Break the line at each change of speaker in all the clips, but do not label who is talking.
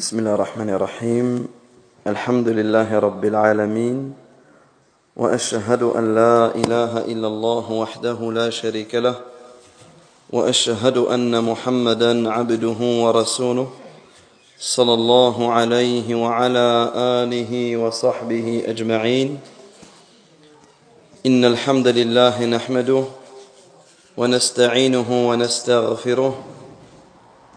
بسم الله الرحمن الرحيم الحمد لله رب العالمين واشهد ان لا اله الا الله وحده لا شريك له واشهد ان محمدا عبده ورسوله صلى الله عليه وعلى اله وصحبه اجمعين ان الحمد لله نحمده ونستعينه ونستغفره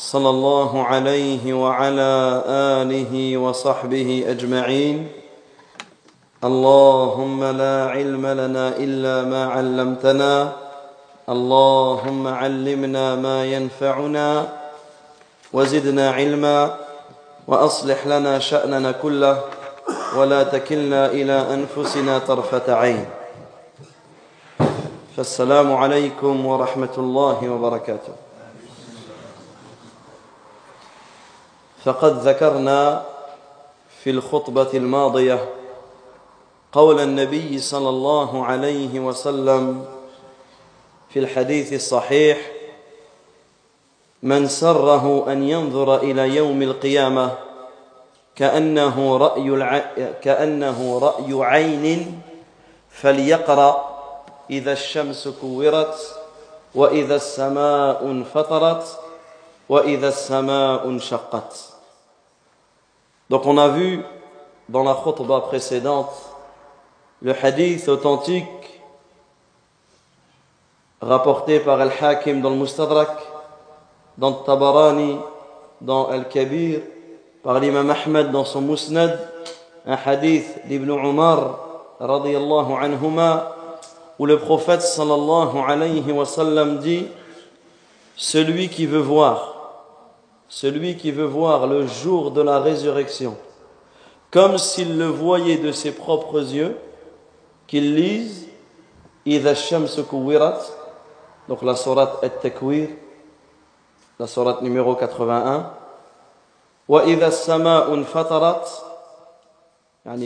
صلى الله عليه وعلى آله وصحبه أجمعين. اللهم لا علم لنا إلا ما علمتنا. اللهم علمنا ما ينفعنا وزدنا علما وأصلح لنا شأننا كله ولا تكلنا إلى أنفسنا طرفة عين. فالسلام عليكم ورحمة الله وبركاته. فقد ذكرنا في الخطبة الماضية قول النبي صلى الله عليه وسلم في الحديث الصحيح من سره أن ينظر إلى يوم القيامة كأنه رأي الع... كأنه رأي عين فليقرأ إذا الشمس كورت وإذا السماء انفطرت وإذا السماء انشقت. Donc on a vu dans la khutbah précédente le hadith authentique rapporté par Al-Hakim dans le Mustadrak, dans le Tabarani, dans Al-Kabir, par l'imam Ahmed dans son Musnad, un hadith d'Ibn Umar radiyallahu anhuma, où le prophète sallallahu alayhi wa sallam dit Celui qui veut voir, celui qui veut voir le jour de la résurrection, comme s'il le voyait de ses propres yeux, qu'il lise donc la sourate At-Takwir, la sourate numéro 81,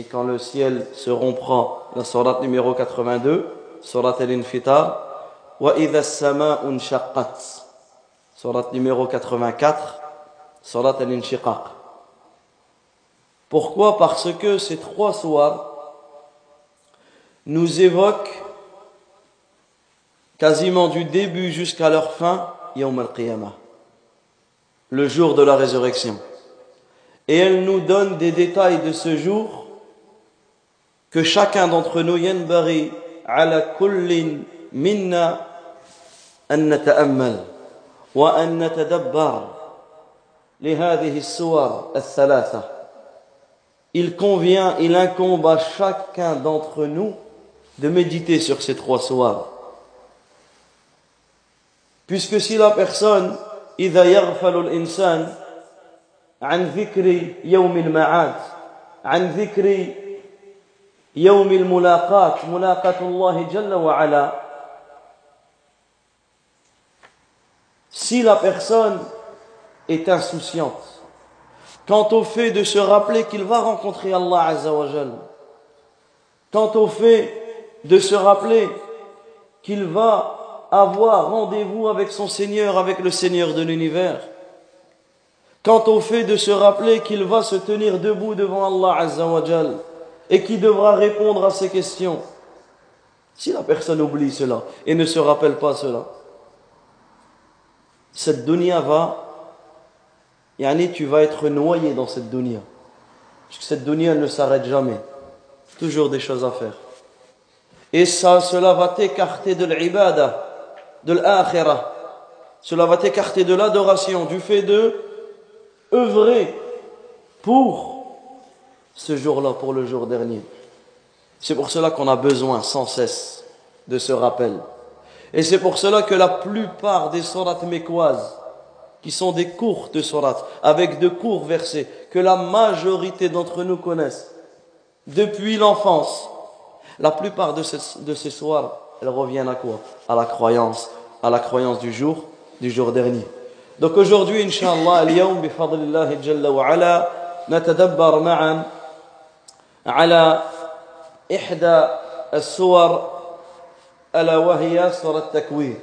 quand le ciel se rompra, la sourate numéro 82, sourate Al-Infitar, sourate numéro 84, sourate Al-Inshiqaq. Pourquoi? Parce que ces trois sourates nous évoque quasiment du début jusqu'à leur fin, Yawm al-Qiyamah, le jour de la résurrection. Et elle nous donne des détails de ce jour que chacun d'entre nous, yanbari ala kullin minna an nata'ammal wa an natadabbar لهذه السور الثلاثة. Il convient, il incombe à chacun d'entre nous de méditer sur ces trois soirs. Puisque si la personne, إذا يغفل الإنسان عن ذكر يوم المعاد عن ذكر يوم الملاقاة ملاقاة الله جل وعلا si la personne est insouciante quant au fait de se rappeler qu'il va rencontrer Allah Azza wa Jal quant au fait de se rappeler qu'il va avoir rendez-vous avec son Seigneur, avec le Seigneur de l'univers. Quant au fait de se rappeler qu'il va se tenir debout devant Allah Azzawajal et qu'il devra répondre à ses questions. Si la personne oublie cela et ne se rappelle pas cela, cette dunya va, yani tu vas être noyé dans cette dunya. Parce que cette dunya ne s'arrête jamais. Toujours des choses à faire. Et ça, cela va t'écarter de l'ibada, de l'akhirah. Cela va t'écarter de l'adoration, du fait de œuvrer pour ce jour-là, pour le jour dernier. C'est pour cela qu'on a besoin sans cesse de ce rappel. Et c'est pour cela que la plupart des sourates mécoises, qui sont des courtes sourates, avec de courts versets, que la majorité d'entre nous connaissent, depuis l'enfance. La plupart de ces, de ces soirs, elles reviennent à quoi À la croyance, à la croyance du jour, du jour dernier. Donc aujourd'hui, Inch'Allah, اليوم بفضل الله جل وعلا نتدبر معا على إحدى السور ألا وهي سورة التكوير.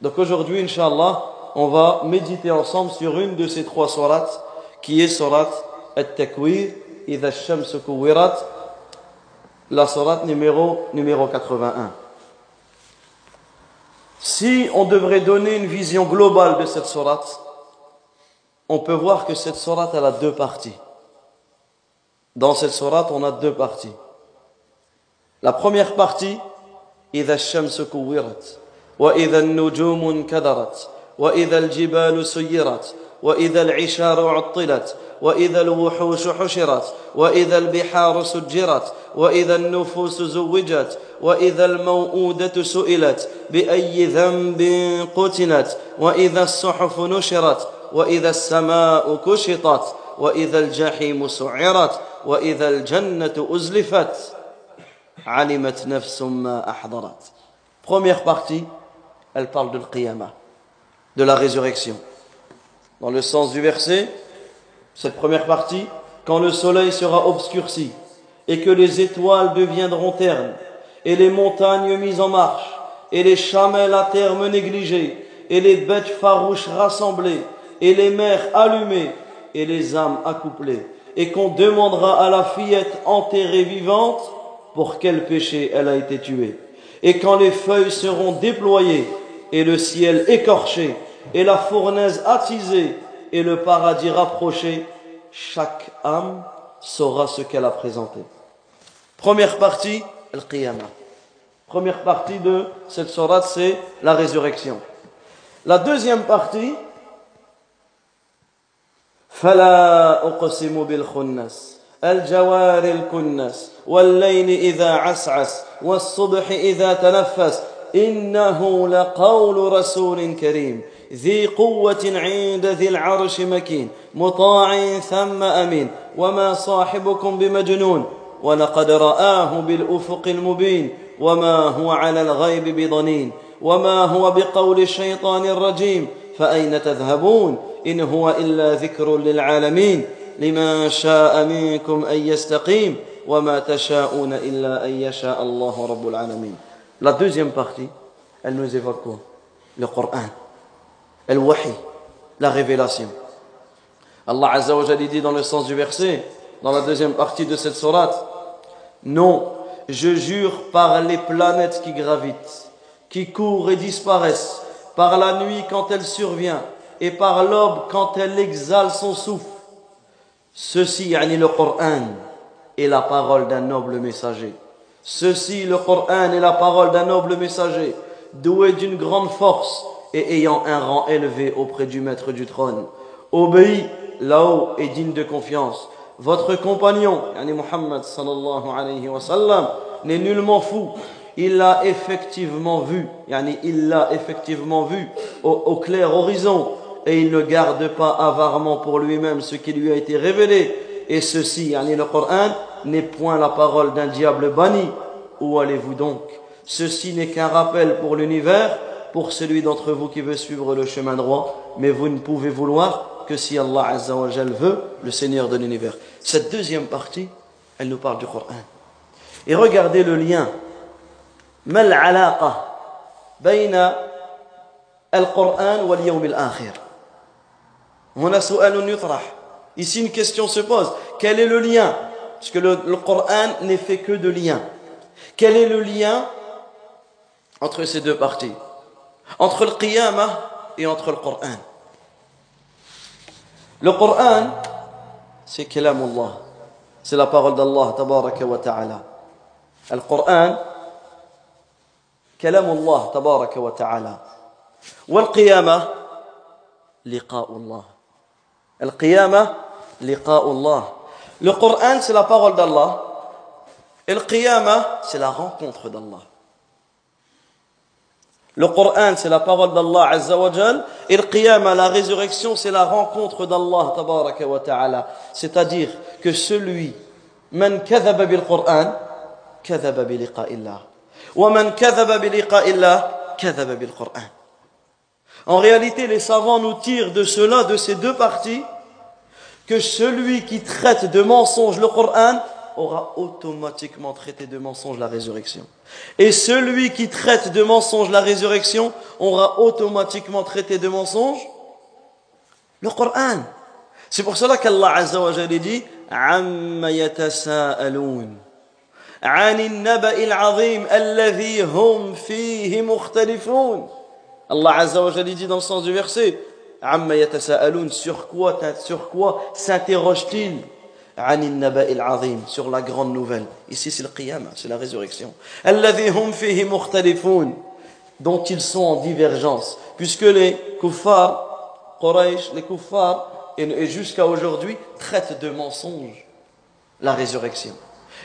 Donc aujourd'hui, Inch'Allah, on va méditer ensemble sur une de ces trois sourates qui est surat At-Takwir, إذا الشمس كورت, la sourate numéro, numéro 81. Si on devrait donner une vision globale de cette sourate, on peut voir que cette sourate elle a deux parties. Dans cette sourate, on a deux parties. La première partie, إذا الشمس كورت وإذا النجوم انكدرت وإذا الجبال سيرت وإذا العشار عطلت وإذا الوحوش حشرت وإذا البحار سجرت وإذا النفوس زوجت وإذا الموءودة سئلت بأي ذنب قتلت؟ وإذا الصحف نشرت وإذا السماء كشطت وإذا الجحيم سعرت وإذا الجنة أزلفت. علمت نفس ما أحضرت. Première partie, elle parle de l'Qiyamah, de la résurrection. Dans le sens du verset, cette première partie, quand le soleil sera obscurci et que les étoiles deviendront ternes et les montagnes mises en marche et les chamelles à terme négligées et les bêtes farouches rassemblées et les mers allumées et les âmes accouplées et qu'on demandera à la fillette enterrée vivante pour quel péché elle a été tuée. Et quand les feuilles seront déployées et le ciel écorché et la fournaise attisée et le paradis rapproché, chaque âme saura ce qu'elle a présenté. Première partie, Al-Qiyamah. Première partie de cette sourate, c'est la résurrection. La deuxième partie, فلا أقسم بالخنس الجوار الكنس والليل إذا عسعس والصبح إذا تنفس إنه لقول رسول كريم. ذي قوة عند ذي العرش مكين. مطاع ثم أمين. وما صاحبكم بمجنون. ولقد رآه بالأفق المبين. وما هو على الغيب بضنين. وما هو بقول الشيطان الرجيم. فأين تذهبون؟ إن هو إلا ذكر للعالمين. لمن شاء منكم أن يستقيم. وما تشاءون إلا أن يشاء الله رب العالمين. La deuxième partie, elle nous évoque quoi? Le Coran. Al-Wahi, la révélation. Allah Azza wa dit dans le sens du verset, dans la deuxième partie de cette sourate, non, je jure par les planètes qui gravitent, qui courent et disparaissent, par la nuit quand elle survient, et par l'aube quand elle exhale son souffle. Ceci, yani le Coran, est la parole d'un noble messager. Ceci, le Coran, est la parole d'un noble messager, doué d'une grande force et ayant un rang élevé auprès du maître du trône. Obéis là-haut et digne de confiance. Votre compagnon, yani Muhammad sallallahu alayhi wa sallam, n'est nullement fou. Il l'a effectivement vu, yani il l'a effectivement vu au clair horizon et il ne garde pas avarement pour lui-même ce qui lui a été révélé Et ceci, yani le Coran, n'est point la parole d'un diable banni. Où allez-vous donc Ceci n'est qu'un rappel pour l'univers, pour celui d'entre vous qui veut suivre le chemin droit, mais vous ne pouvez vouloir que si Allah Azza wa Jal veut, le Seigneur de l'univers. Cette deuxième partie, elle nous parle du Coran. Et regardez le lien. mal alaqa bayna al-Qur'an wal yawm al-akhir. هنا سؤال يطرح Ici, une question se pose. Quel est le lien Parce que le, le Coran n'est fait que de liens. Quel est le lien entre ces deux parties Entre le Qiyamah et entre le Coran. Le Coran, c'est Kalam Allah. C'est la parole d'Allah, tabaraka wa ta'ala. Le Coran, Kalam Allah, tabaraka wa ta'ala. والقيامة لقاء الله القيامة liqa'ullah. Le Coran, c'est la parole d'Allah. Et le Qiyamah, c'est la rencontre d'Allah. Le Coran, c'est la parole d'Allah Azzawajal. Et le Qiyamah, la résurrection, c'est la rencontre d'Allah Tabaraka wa Ta'ala. C'est-à-dire que celui, man kadhaba bil Coran, kadhaba liqa'illah. Wa man kadhaba bi liqa'illah, kadhaba bil Coran. En réalité, les savants nous tirent de cela, de ces deux parties, que celui qui traite de mensonge le Coran aura automatiquement traité de mensonge la résurrection. Et celui qui traite de mensonge la résurrection aura automatiquement traité de mensonge le Coran. C'est pour cela qu'Allah Azza wa Jalla dit عَمَّ يَتَسَاءَلُونَ عَنِ النَّبَإِ الْعَظِيمِ الَّذِي هُمْ فِيهِ مُخْتَلِفُونَ Allah Azza wa Jalla dit dans le sens du verset عَمَّ يَتَسَاءَلُونَ Sur quoi, sur quoi s'interroge-t-il عن النبأ العظيم sur la grande nouvelle ici c'est le qiyamah c'est la résurrection الذي هم فيه مختلفون dont ils sont en divergence puisque les kuffars Quraysh les kuffars et jusqu'à aujourd'hui traitent de mensonge la résurrection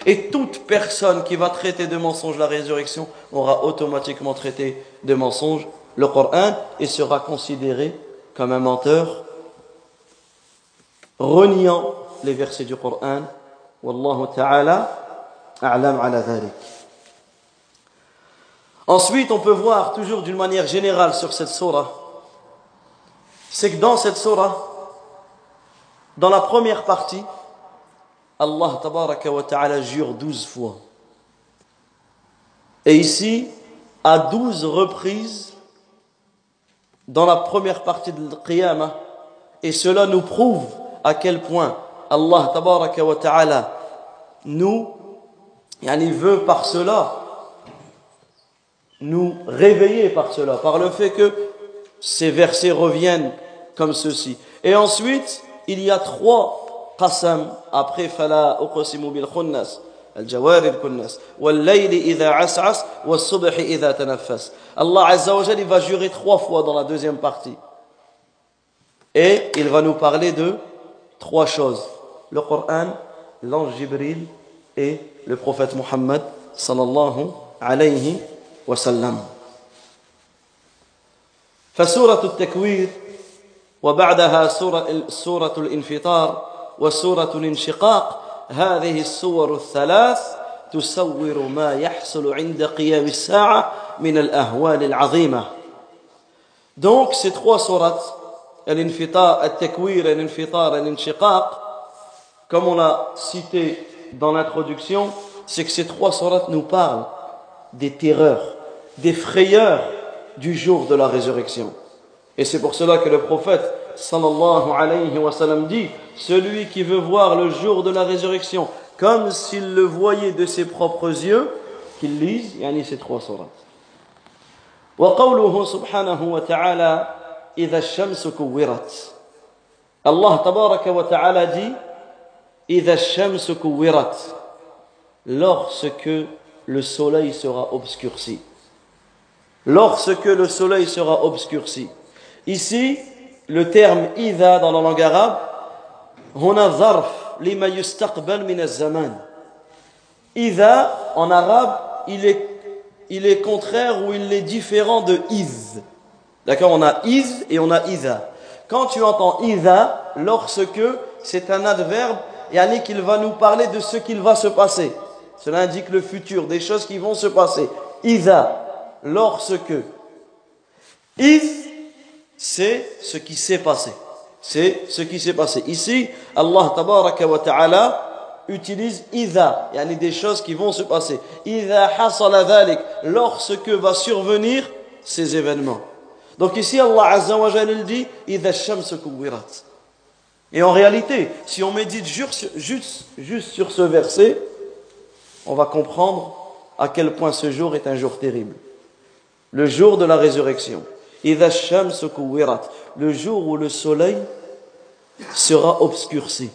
et toute personne qui va traiter de mensonge la résurrection aura automatiquement traité de mensonge le Coran et sera considéré comme un menteur reniant les versets du Coran. Wallahu ta'ala a'lam ala dhalik. Ensuite, on peut voir toujours d'une manière générale sur cette surah, c'est que dans cette surah, dans la première partie, Allah tabaraka wa ta'ala jure douze fois. Et ici, à douze reprises, dans la première partie de Qiyamah, et cela nous prouve à quel point Allah ta'ala nous, il veut par cela nous réveiller par cela, par le fait que ces versets reviennent comme ceci. Et ensuite, il y a trois qasam après fala uqsimu bil khunnas الجوار الكنس والليل إذا عسعس والصبح إذا تنفس. الله عز وجل va jurer trois fois dans la deuxième partie. Et il va nous parler de trois choses. Le Coran l'ange Jibril et le prophète Muhammad صلى الله عليه وسلم فسورة التكوير وبعدها سورة, سورة الانفطار وسورة الانشقاق هذه السور الثلاث تصور ما يحصل عند قيام الساعة من الأهوال العظيمة Donc ces trois sourates, الانفطار, التكوير, الانفطار, الانشقاق, comme on l'a cité dans l'introduction, c'est que ces trois sourates nous parlent des terreurs, des frayeurs du jour de la résurrection. Et c'est pour cela que le prophète sallallahu alayhi wa sallam dit celui qui veut voir le jour de la résurrection comme s'il le voyait de ses propres yeux qu'il lise yani ces trois sourates. وقوله سبحانه وتعالى إذا الشمس كورت الله تبارك وتعالى dit lorsque le soleil sera obscurci. Lorsque le soleil sera obscurci. Ici, le terme ida dans la langue arabe, on a zarf lima min zaman. Ida en arabe, il est, il est contraire ou il est différent de iz. D'accord On a iz et on a ida. Quand tu entends ida, lorsque c'est un adverbe, yani qu'il va nous parler de ce qu'il va se passer. Cela indique le futur, des choses qui vont se passer. Ida, lorsque. Iz c'est ce qui s'est passé. C'est ce qui s'est passé. Ici, Allah tabaraka wa ta'ala utilise iza, yani des choses qui vont se passer. Iza hasala dhalik, lorsque va survenir ces événements. Donc ici, Allah azza wa jalla dit, iza shams kuwirat. Et en réalité, si on médite juste, juste, sur ce verset, on va comprendre à quel point ce jour est un jour terrible. Le jour de la résurrection. Le jour où le soleil sera obscurci.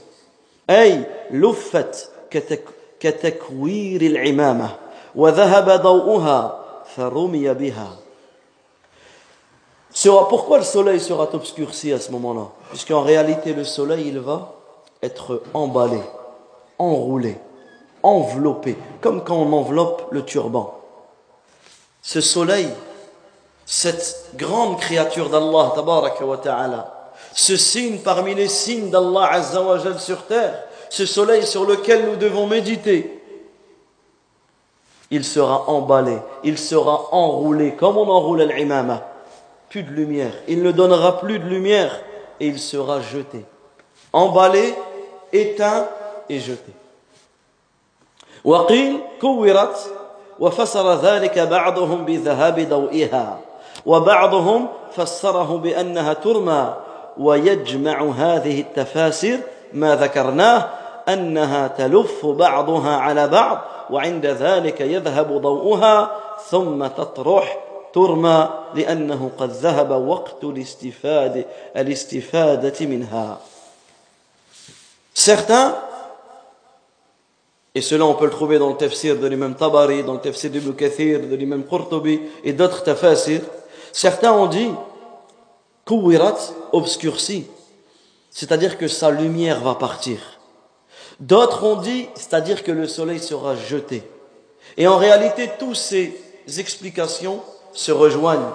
pourquoi le soleil sera obscurci à ce moment-là? Puisqu'en réalité, le soleil, il va être emballé, enroulé, enveloppé, comme quand on enveloppe le turban. Ce soleil cette grande créature d'Allah, ta'ala, ce signe parmi les signes d'Allah sur terre, ce soleil sur lequel nous devons méditer, il sera emballé, il sera enroulé comme on enroule l'imama. Plus de lumière, il ne donnera plus de lumière et il sera jeté. Emballé, éteint et jeté. وقيل كورت وفسر ذلك بعضهم بذهاب ضوئها وبعضهم فسره بأنها ترمى ويجمع هذه التفاسير ما ذكرناه أنها تلف بعضها على بعض وعند ذلك يذهب ضوءها ثم تطرح ترمى لأنه قد ذهب وقت الاستفادة, الاستفادة منها. Certains, et cela on peut le trouver dans le tafsir de l'imam Tabari, dans le tafsir d'Ibn Kathir, de l'imam Qurtubi et d'autres tafsirs, certains ont dit Kuwirat obscurci, c'est-à-dire que sa lumière va partir. D'autres ont dit, c'est-à-dire que le soleil sera jeté. Et en réalité, toutes ces explications se rejoignent.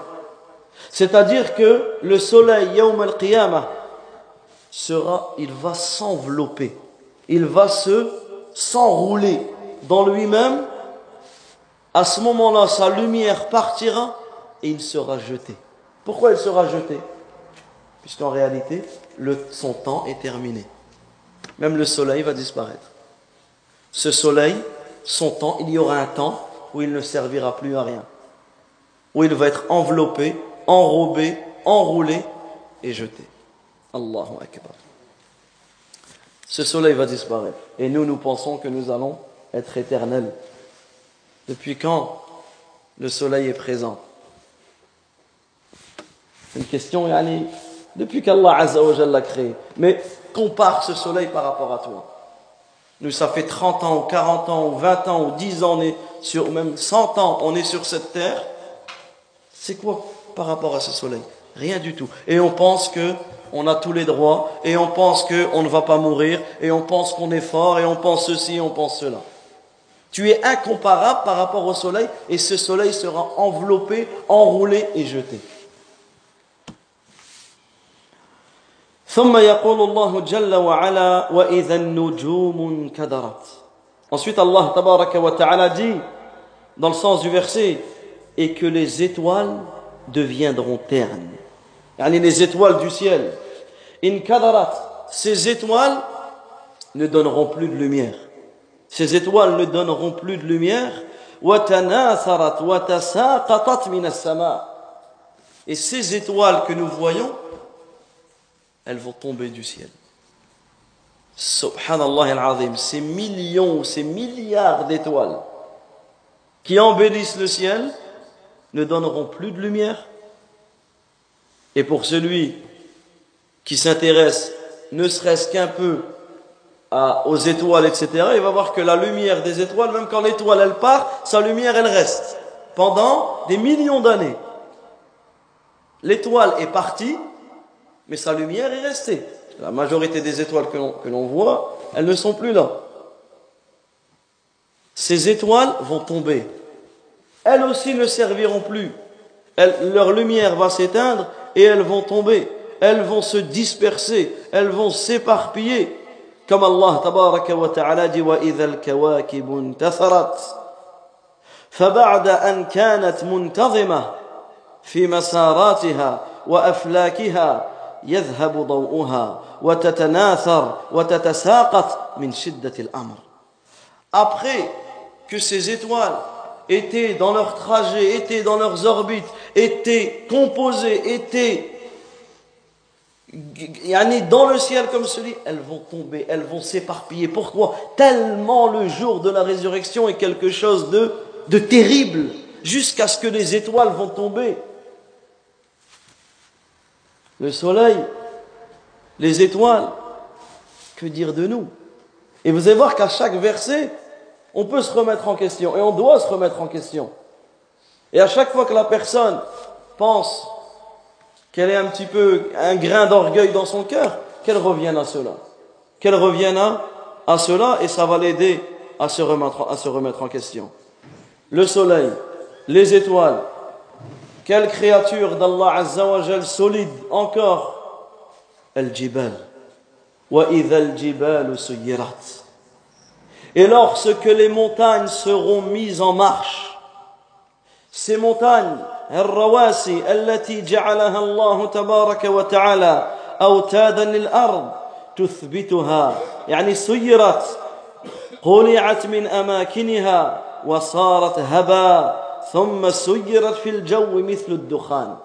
C'est-à-dire que le soleil, Yawm al-Qiyamah, sera, il va s'envelopper, il va se s'enrouler dans lui-même. À ce moment-là, sa lumière partira et il sera jeté. Pourquoi il sera jeté? Puisqu'en réalité, son temps est terminé. Même le soleil va disparaître. Ce soleil, son temps, il y aura un temps où il ne servira plus à rien. Où il va être enveloppé, enrobé, enroulé et jeté. Allahu Akbar. Ce soleil va disparaître. Et nous, nous pensons que nous allons être éternels. Depuis quand le soleil est présent? Une question, Yani, depuis qu'Allah Azza l'a créé. Mais compare ce soleil par rapport à toi. Nous, ça fait 30 ans, ou 40 ans, ou 20 ans, ou 10 ans, même 100 ans, on est sur cette terre. C'est quoi par rapport à ce soleil? Rien du tout. Et on pense que on a tous les droits, et on pense qu'on ne va pas mourir, et on pense qu'on est fort, et on pense ceci, et on pense cela. Tu es incomparable par rapport au soleil, et ce soleil sera enveloppé, enroulé et jeté. ثم يقول الله جل وعلا وإذا النجوم كدرت Ensuite Allah tabaraka wa ta'ala dit dans le sens du verset et que les étoiles deviendront ternes. Yani les étoiles du ciel. In kadarat, ces étoiles ne donneront plus de lumière. Ces étoiles ne donneront plus de lumière. وتناثرت وتساقطت من السماء. Et ces étoiles que nous voyons elles vont tomber du ciel. Subhanallah al-Azim, ces millions, ces milliards d'étoiles qui embellissent le ciel ne donneront plus de lumière. Et pour celui qui s'intéresse ne serait-ce qu'un peu aux étoiles, etc., il va voir que la lumière des étoiles, même quand l'étoile elle part, sa lumière elle reste pendant des millions d'années. L'étoile est partie, mais sa lumière est restée. La majorité des étoiles que l'on voit, elles ne sont plus là. Ces étoiles vont tomber. Elles aussi ne serviront plus. leur lumière va s'éteindre et elles vont tomber. Elles vont se disperser. Elles vont s'éparpiller. Comme Allah tabaraka wa ta'ala dit وَإِذَا الْكَوَاكِبُ انْتَثَرَتْ فبعد أن كانت منتظمة في مساراتها وأفلاكها يذهب ضوءها وتتناثر وتتساقط من شدة الأمر Après que ces étoiles étaient dans leur trajet, étaient dans leurs orbites, étaient composées, étaient dans le ciel comme celui, elles vont tomber, elles vont s'éparpiller. Pourquoi Tellement le jour de la résurrection est quelque chose de, de terrible, jusqu'à ce que les étoiles vont tomber le soleil, les étoiles. Que dire de nous? Et vous allez voir qu'à chaque verset, on peut se remettre en question et on doit se remettre en question. Et à chaque fois que la personne pense qu'elle est un petit peu un grain d'orgueil dans son cœur, qu'elle revienne à cela. Qu'elle revienne à, cela et ça va l'aider à se remettre en question. Le soleil, les étoiles, quelle créature d'Allah Azzawajal solide encore Al-Jibal, سيرت Et lorsque les montagnes seront mises en marche, ces montagnes, الرواسي التي جعلها الله تبارك وتعالى أوتادا للأرض تثبتها يعني سيرت قلعت من أماكنها وصارت هبا ثم سيرت في الجو مثل الدخان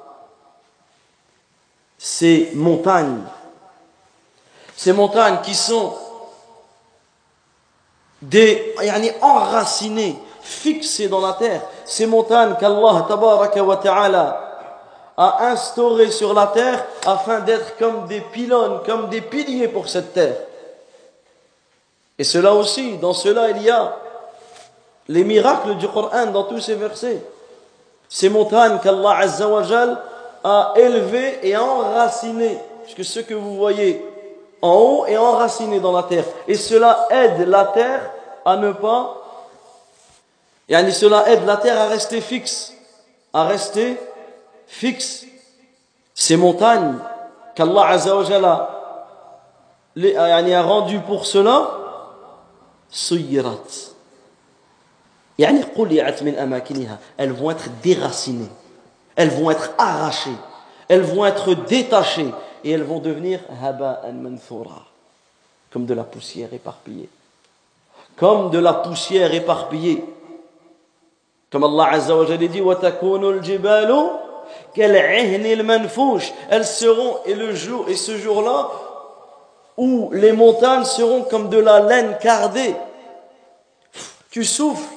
Ces montagnes, ces montagnes qui sont des, yani enracinées, fixées dans la terre, ces montagnes qu'Allah tabaraka wa ta'ala a instaurées sur la terre afin d'être comme des pylônes, comme des piliers pour cette terre. Et cela aussi, dans cela il y a les miracles du Coran dans tous ces versets. Ces montagnes qu'Allah Azzawajal a élevées et enracinées, puisque ce que vous voyez en haut est enraciné dans la terre. Et cela aide la terre à ne pas Yani cela aide la terre à rester fixe, à rester fixe. Ces montagnes qu'Allah Azzawajal a, a rendues pour cela, suyirat. Yani quli'at min amakiniha. Elles vont être déracinées, elles vont être arrachées, elles vont être détachées. Et elles vont devenir comme de la poussière éparpillée. Comme de la poussière éparpillée. Comme Allah Azza wa Jalla dit Elles seront et le jour et ce jour-là où les montagnes seront comme de la laine cardée. Tu souffles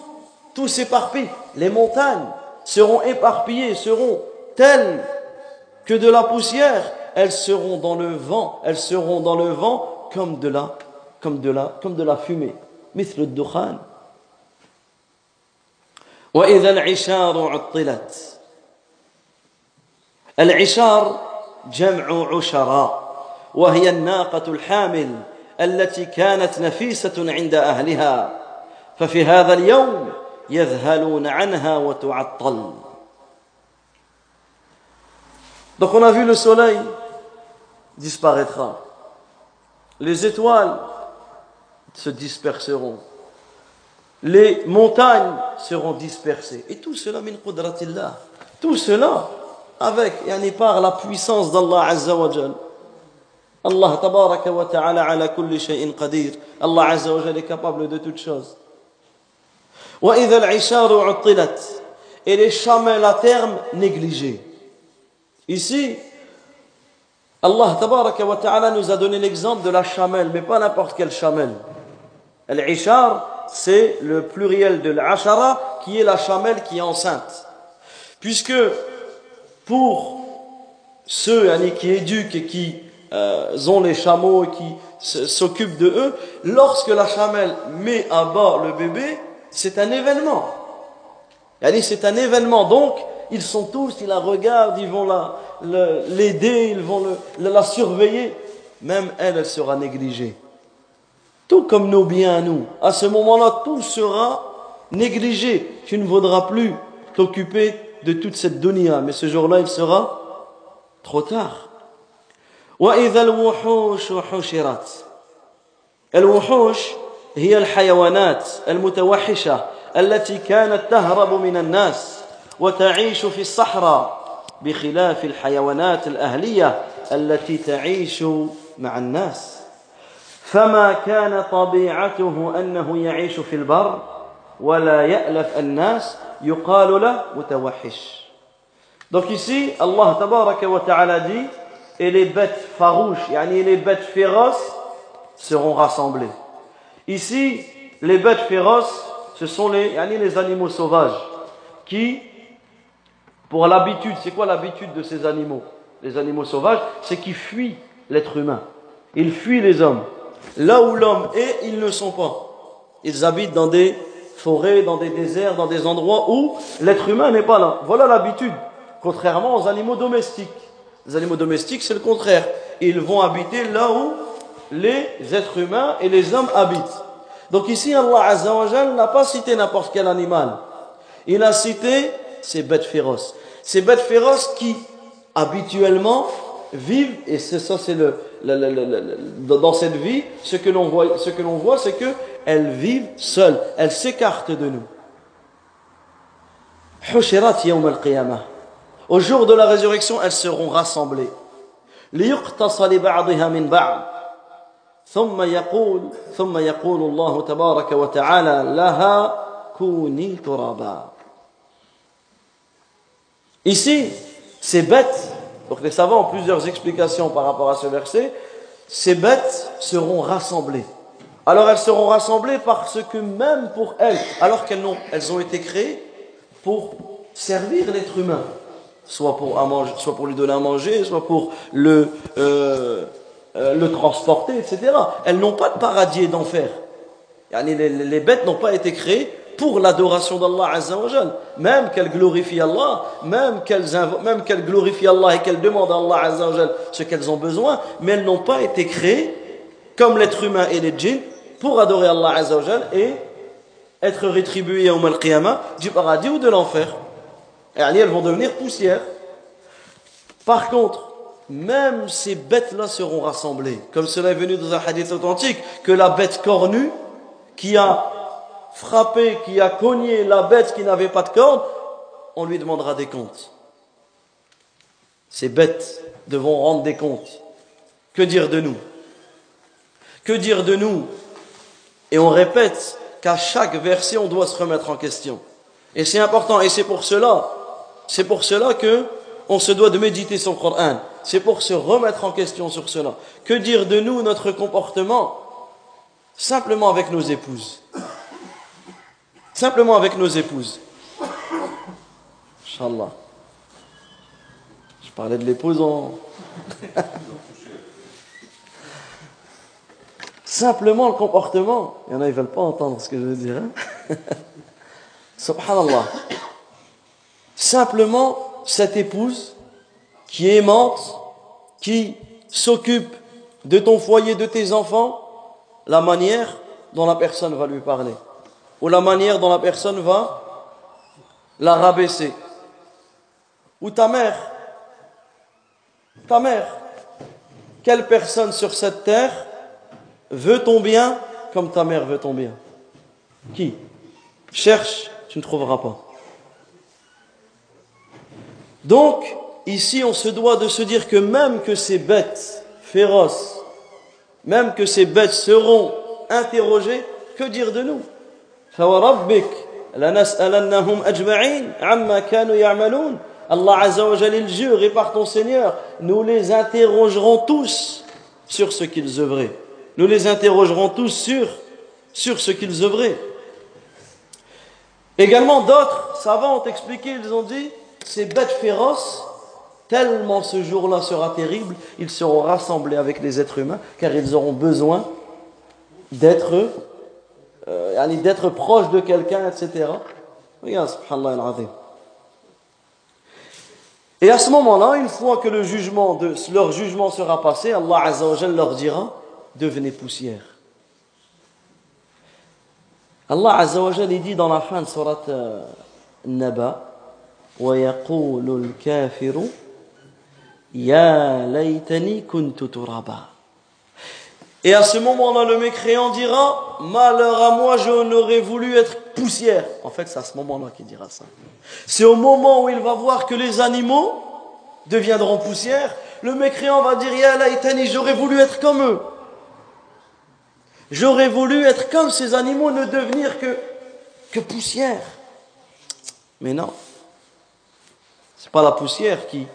tout s'éparpille. Les montagnes seront éparpillées, seront telles que de la poussière. Elles seront dans le vent, elles seront dans le vent comme de la, comme de la, comme de la fumée. مثل الدخان وإذا العشار عطلت العشار جمع عشراء وهي الناقة الحامل التي كانت نفيسة عند أهلها ففي هذا اليوم يذهلون عنها وتعطل Donc on a vu le soleil disparaîtra. Les étoiles se disperseront. Les montagnes seront dispersées. Et tout cela, min qudratillah. Tout cela avec, yani par la puissance d'Allah Azza wa Jal. Allah tabaraka wa ta'ala ala kulli shay'in qadir. Allah Azza wa Jal est capable de toutes choses. Et les chemins, la terme, négligés. Ici, Allah tabaraka wa ta'ala nous a donné l'exemple de la chamelle, mais pas n'importe quelle chamelle. Al-Ishar, c'est le pluriel de l'Ashara, qui est la chamelle qui est enceinte. Puisque pour ceux qui éduquent et qui euh, ont les chameaux et qui s'occupent de eux, lorsque la chamelle met à bas le bébé, c'est un événement. C'est un événement. Donc, ils sont tous, ils la regardent, ils vont l'aider, ils vont la surveiller. Même elle, elle sera négligée. Tout comme nos biens à nous. À ce moment-là, tout sera négligé. Tu ne voudras plus t'occuper de toute cette dunya. Mais ce jour-là, il sera trop tard. وإذا الوحوش حشرت الوحوش هي الحيوانات المتوحشة التي كانت تهرب من الناس وتعيش في الصحراء بخلاف الحيوانات الأهلية التي تعيش مع الناس فما كان طبيعته أنه يعيش في البر ولا يألف الناس يقال له متوحش Donc ici, Allah tabaraka wa ta'ala dit, et les bêtes farouches, yani les bêtes féroces, seront rassemblées. Ici, les bêtes féroces, ce sont les, les animaux sauvages, qui, pour l'habitude, c'est quoi l'habitude de ces animaux? Les animaux sauvages, c'est qu'ils fuient l'être humain. Ils fuient les hommes. Là où l'homme est, ils ne sont pas. Ils habitent dans des forêts, dans des déserts, dans des endroits où l'être humain n'est pas là. Voilà l'habitude. Contrairement aux animaux domestiques. Les animaux domestiques, c'est le contraire. Ils vont habiter là où les êtres humains et les hommes habitent. Donc ici, Allah Azzawajal n'a pas cité n'importe quel animal. Il a cité ces bêtes féroces. Ces bêtes féroces qui, habituellement, vivent, et c'est ça, c'est le, dans cette vie, ce que l'on voit, ce que l'on voit, c'est que elles vivent seules. Elles s'écartent de nous. Au jour de la résurrection, elles seront rassemblées. ثم يقول ثم يقول الله تبارك وتعالى لها كوني ترابا. Ici, ces bêtes, donc les savants ont plusieurs explications par rapport à ce verset, ces bêtes seront rassemblées. Alors elles seront rassemblées parce que même pour elles, alors qu'elles ont, elles ont été créées pour servir l'être humain, soit pour, à manger, soit pour lui donner à manger, soit pour le, euh, euh, le transporter, etc. Elles n'ont pas de paradis et d'enfer. Les, bêtes n'ont pas été créées pour l'adoration d'Allah Azza wa Jal. Même qu'elles glorifient Allah, même qu'elles même qu'elles glorifient Allah et qu'elles demandent à Allah Azza wa Jal ce qu'elles ont besoin, mais elles n'ont pas été créées comme l'être humain et les djinns pour adorer Allah Azza wa Jal et être rétribuées au al-qiyamah du paradis ou de l'enfer. Yani elles vont devenir poussière. Par contre, même ces bêtes-là seront rassemblées, comme cela est venu dans un hadith authentique, que la bête cornue qui a frappé, qui a cogné la bête qui n'avait pas de corne, on lui demandera des comptes. Ces bêtes devront rendre des comptes. Que dire de nous? Que dire de nous? Et on répète qu'à chaque verset, on doit se remettre en question. Et c'est important, et c'est pour cela, c'est pour cela que on se doit de méditer le Coran. C'est pour se remettre en question sur cela. Que dire de nous, notre comportement Simplement avec nos épouses. Simplement avec nos épouses. Inch'Allah. Je parlais de l'épouse en... Simplement le comportement. Il y en a, ils veulent pas entendre ce que je veux dire. hein. Subhanallah. Simplement cette épouse qui aimante, qui s'occupe de ton foyer, de tes enfants, la manière dont la personne va lui parler, ou la manière dont la personne va la rabaisser, ou ta mère, ta mère, quelle personne sur cette terre veut ton bien comme ta mère veut ton bien? Qui? Cherche, tu ne trouveras pas. Donc, ici on se doit de se dire que même que ces bêtes féroces, même que ces bêtes seront interrogées, que dire de nous? Allah Azza wa Jal, il jure, et par ton Seigneur, nous les interrogerons tous sur ce qu'ils œuvraient. Nous les interrogerons tous sur, sur ce qu'ils œuvraient. Également, d'autres savants ont expliqué, ils ont dit, ces bêtes féroces, tellement ce jour-là sera terrible, ils seront rassemblés avec les êtres humains, car ils auront besoin d'être euh, yani d'être proches de quelqu'un, etc. Regarde, subhanallah al-azim. Et à ce moment-là, une fois que le jugement de, leur jugement sera passé, Allah Azza wa Jalla leur dira devenez poussière. Allah Azza wa Jalla il dit dans la fin de surat euh, Naba ويقول الكافر Ya laytani. Et à ce moment-là, le mécréant dira Malheur à moi, je n'aurais voulu être poussière. En fait, c'est à ce moment-là qu'il dira ça. C'est au moment où il va voir que les animaux deviendront poussière, le mécréant va dire Ya laytani, j'aurais voulu être comme eux. J'aurais voulu être comme ces animaux, ne devenir que, que poussière. Mais non, c'est pas la poussière qui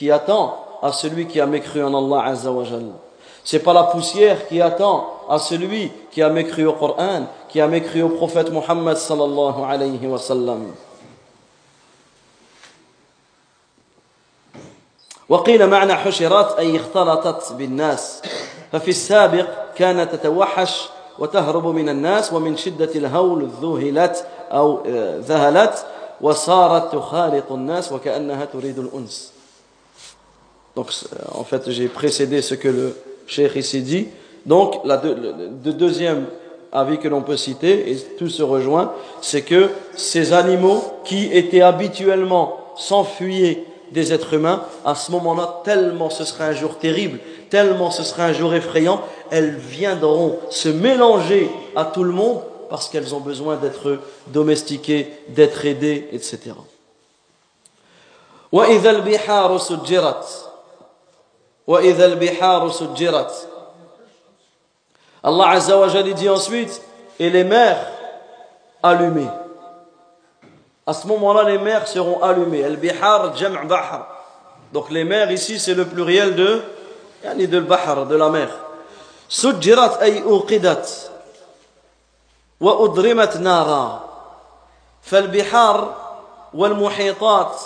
qui attend à celui qui a mécru en Allah Azza wa Jalla. C'est pas la poussière qui attend à celui qui a mécru au Coran, qui a mécru au prophète Muhammad sallallahu alayhi wa sallam. وقيل معنى حشرات أي اختلطت بالناس ففي السابق كانت تتوحش وتهرب من الناس ومن شدة الهول ذهلت أو آه، ذهلت وصارت تخالط الناس وكأنها تريد الأنس Donc, en fait, j'ai précédé ce que le cheikh ici dit. Donc, la deux- le, le deuxième avis que l'on peut citer, et tout se rejoint, c'est que ces animaux qui étaient habituellement s'enfuyaient des êtres humains, à ce moment-là, tellement ce sera un jour terrible, tellement ce sera un jour effrayant, elles viendront se mélanger à tout le monde parce qu'elles ont besoin d'être domestiquées, d'être aidées, etc. وإذا البحار سجرت وإذا البحار سجرت Allah Azza wa Jalla dit ensuite et les mers allumées à ce moment-là les mers seront allumées al-bihar jam' bahr donc les mers ici c'est le pluriel de yani de al-bahr de la mer سجرت أي أوقدت وأضرمت نارا فالبحار والمحيطات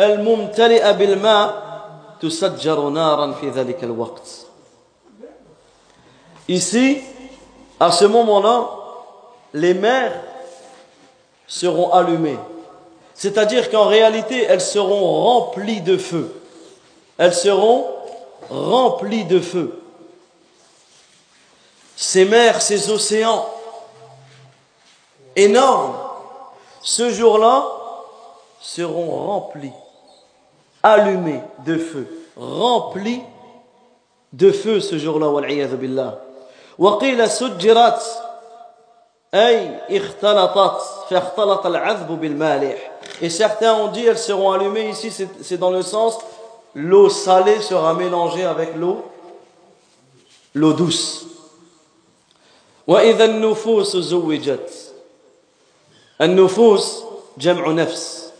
الممتلئة بالماء تسجر نارا في ذلك الوقت Ici, à ce moment-là, les mers seront allumées. C'est-à-dire qu'en réalité, elles seront remplies de feu. Elles seront remplies de feu. Ces mers, ces océans énormes, ce jour-là, seront remplis, allumés de feu, remplis de feu ce jour-là, wal billah. وقيل سجرت أي اختلطت فاختلط العذب بالمالح et certains ont dit elles seront allumées ici c'est dans le sens l'eau salée sera mélangée avec l'eau l'eau douce وإذا النفوس زوجت النفوس جمع نفس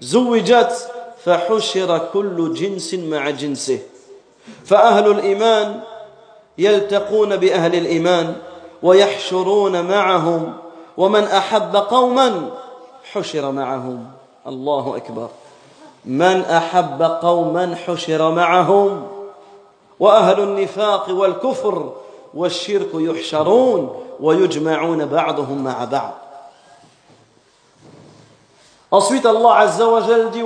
زوجت فحشر كل جنس مع جنسه. فأهل الإيمان يلتقون بأهل الإيمان ويحشرون معهم ومن أحب قوما حشر معهم. الله أكبر. من أحب قوما حشر معهم. وأهل النفاق والكفر والشرك يحشرون ويجمعون بعضهم مع بعض. Ensuite, Allah Azza wa dit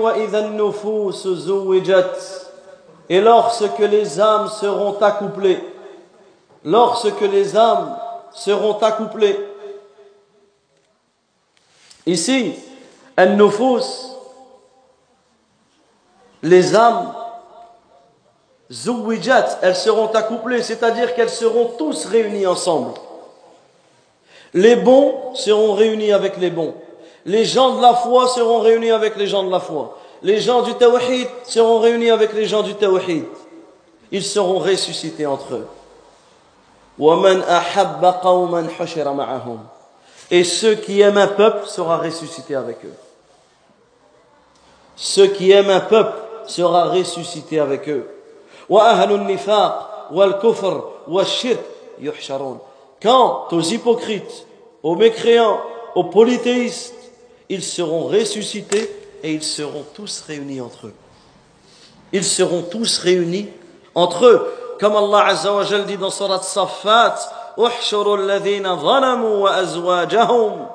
Et lorsque les âmes seront accouplées, lorsque les âmes seront accouplées. Ici, An-Nufus, les âmes, elles seront accouplées, c'est-à-dire qu'elles seront tous réunies ensemble. Les bons seront réunis avec les bons les gens de la foi seront réunis avec les gens de la foi. Les gens du tawhid seront réunis avec les gens du tawhid. Ils seront ressuscités entre eux. Et ceux qui aiment un peuple sera ressuscité avec eux. Ceux qui aiment un peuple sera ressuscité avec eux. Quant aux hypocrites, aux mécréants, aux polythéistes, ils seront ressuscités et ils seront tous réunis entre eux. Ils seront tous réunis entre eux. Comme Allah Azza wa Jal dit dans Surat Safat, احشروا الذين ظلموا وأزواجهم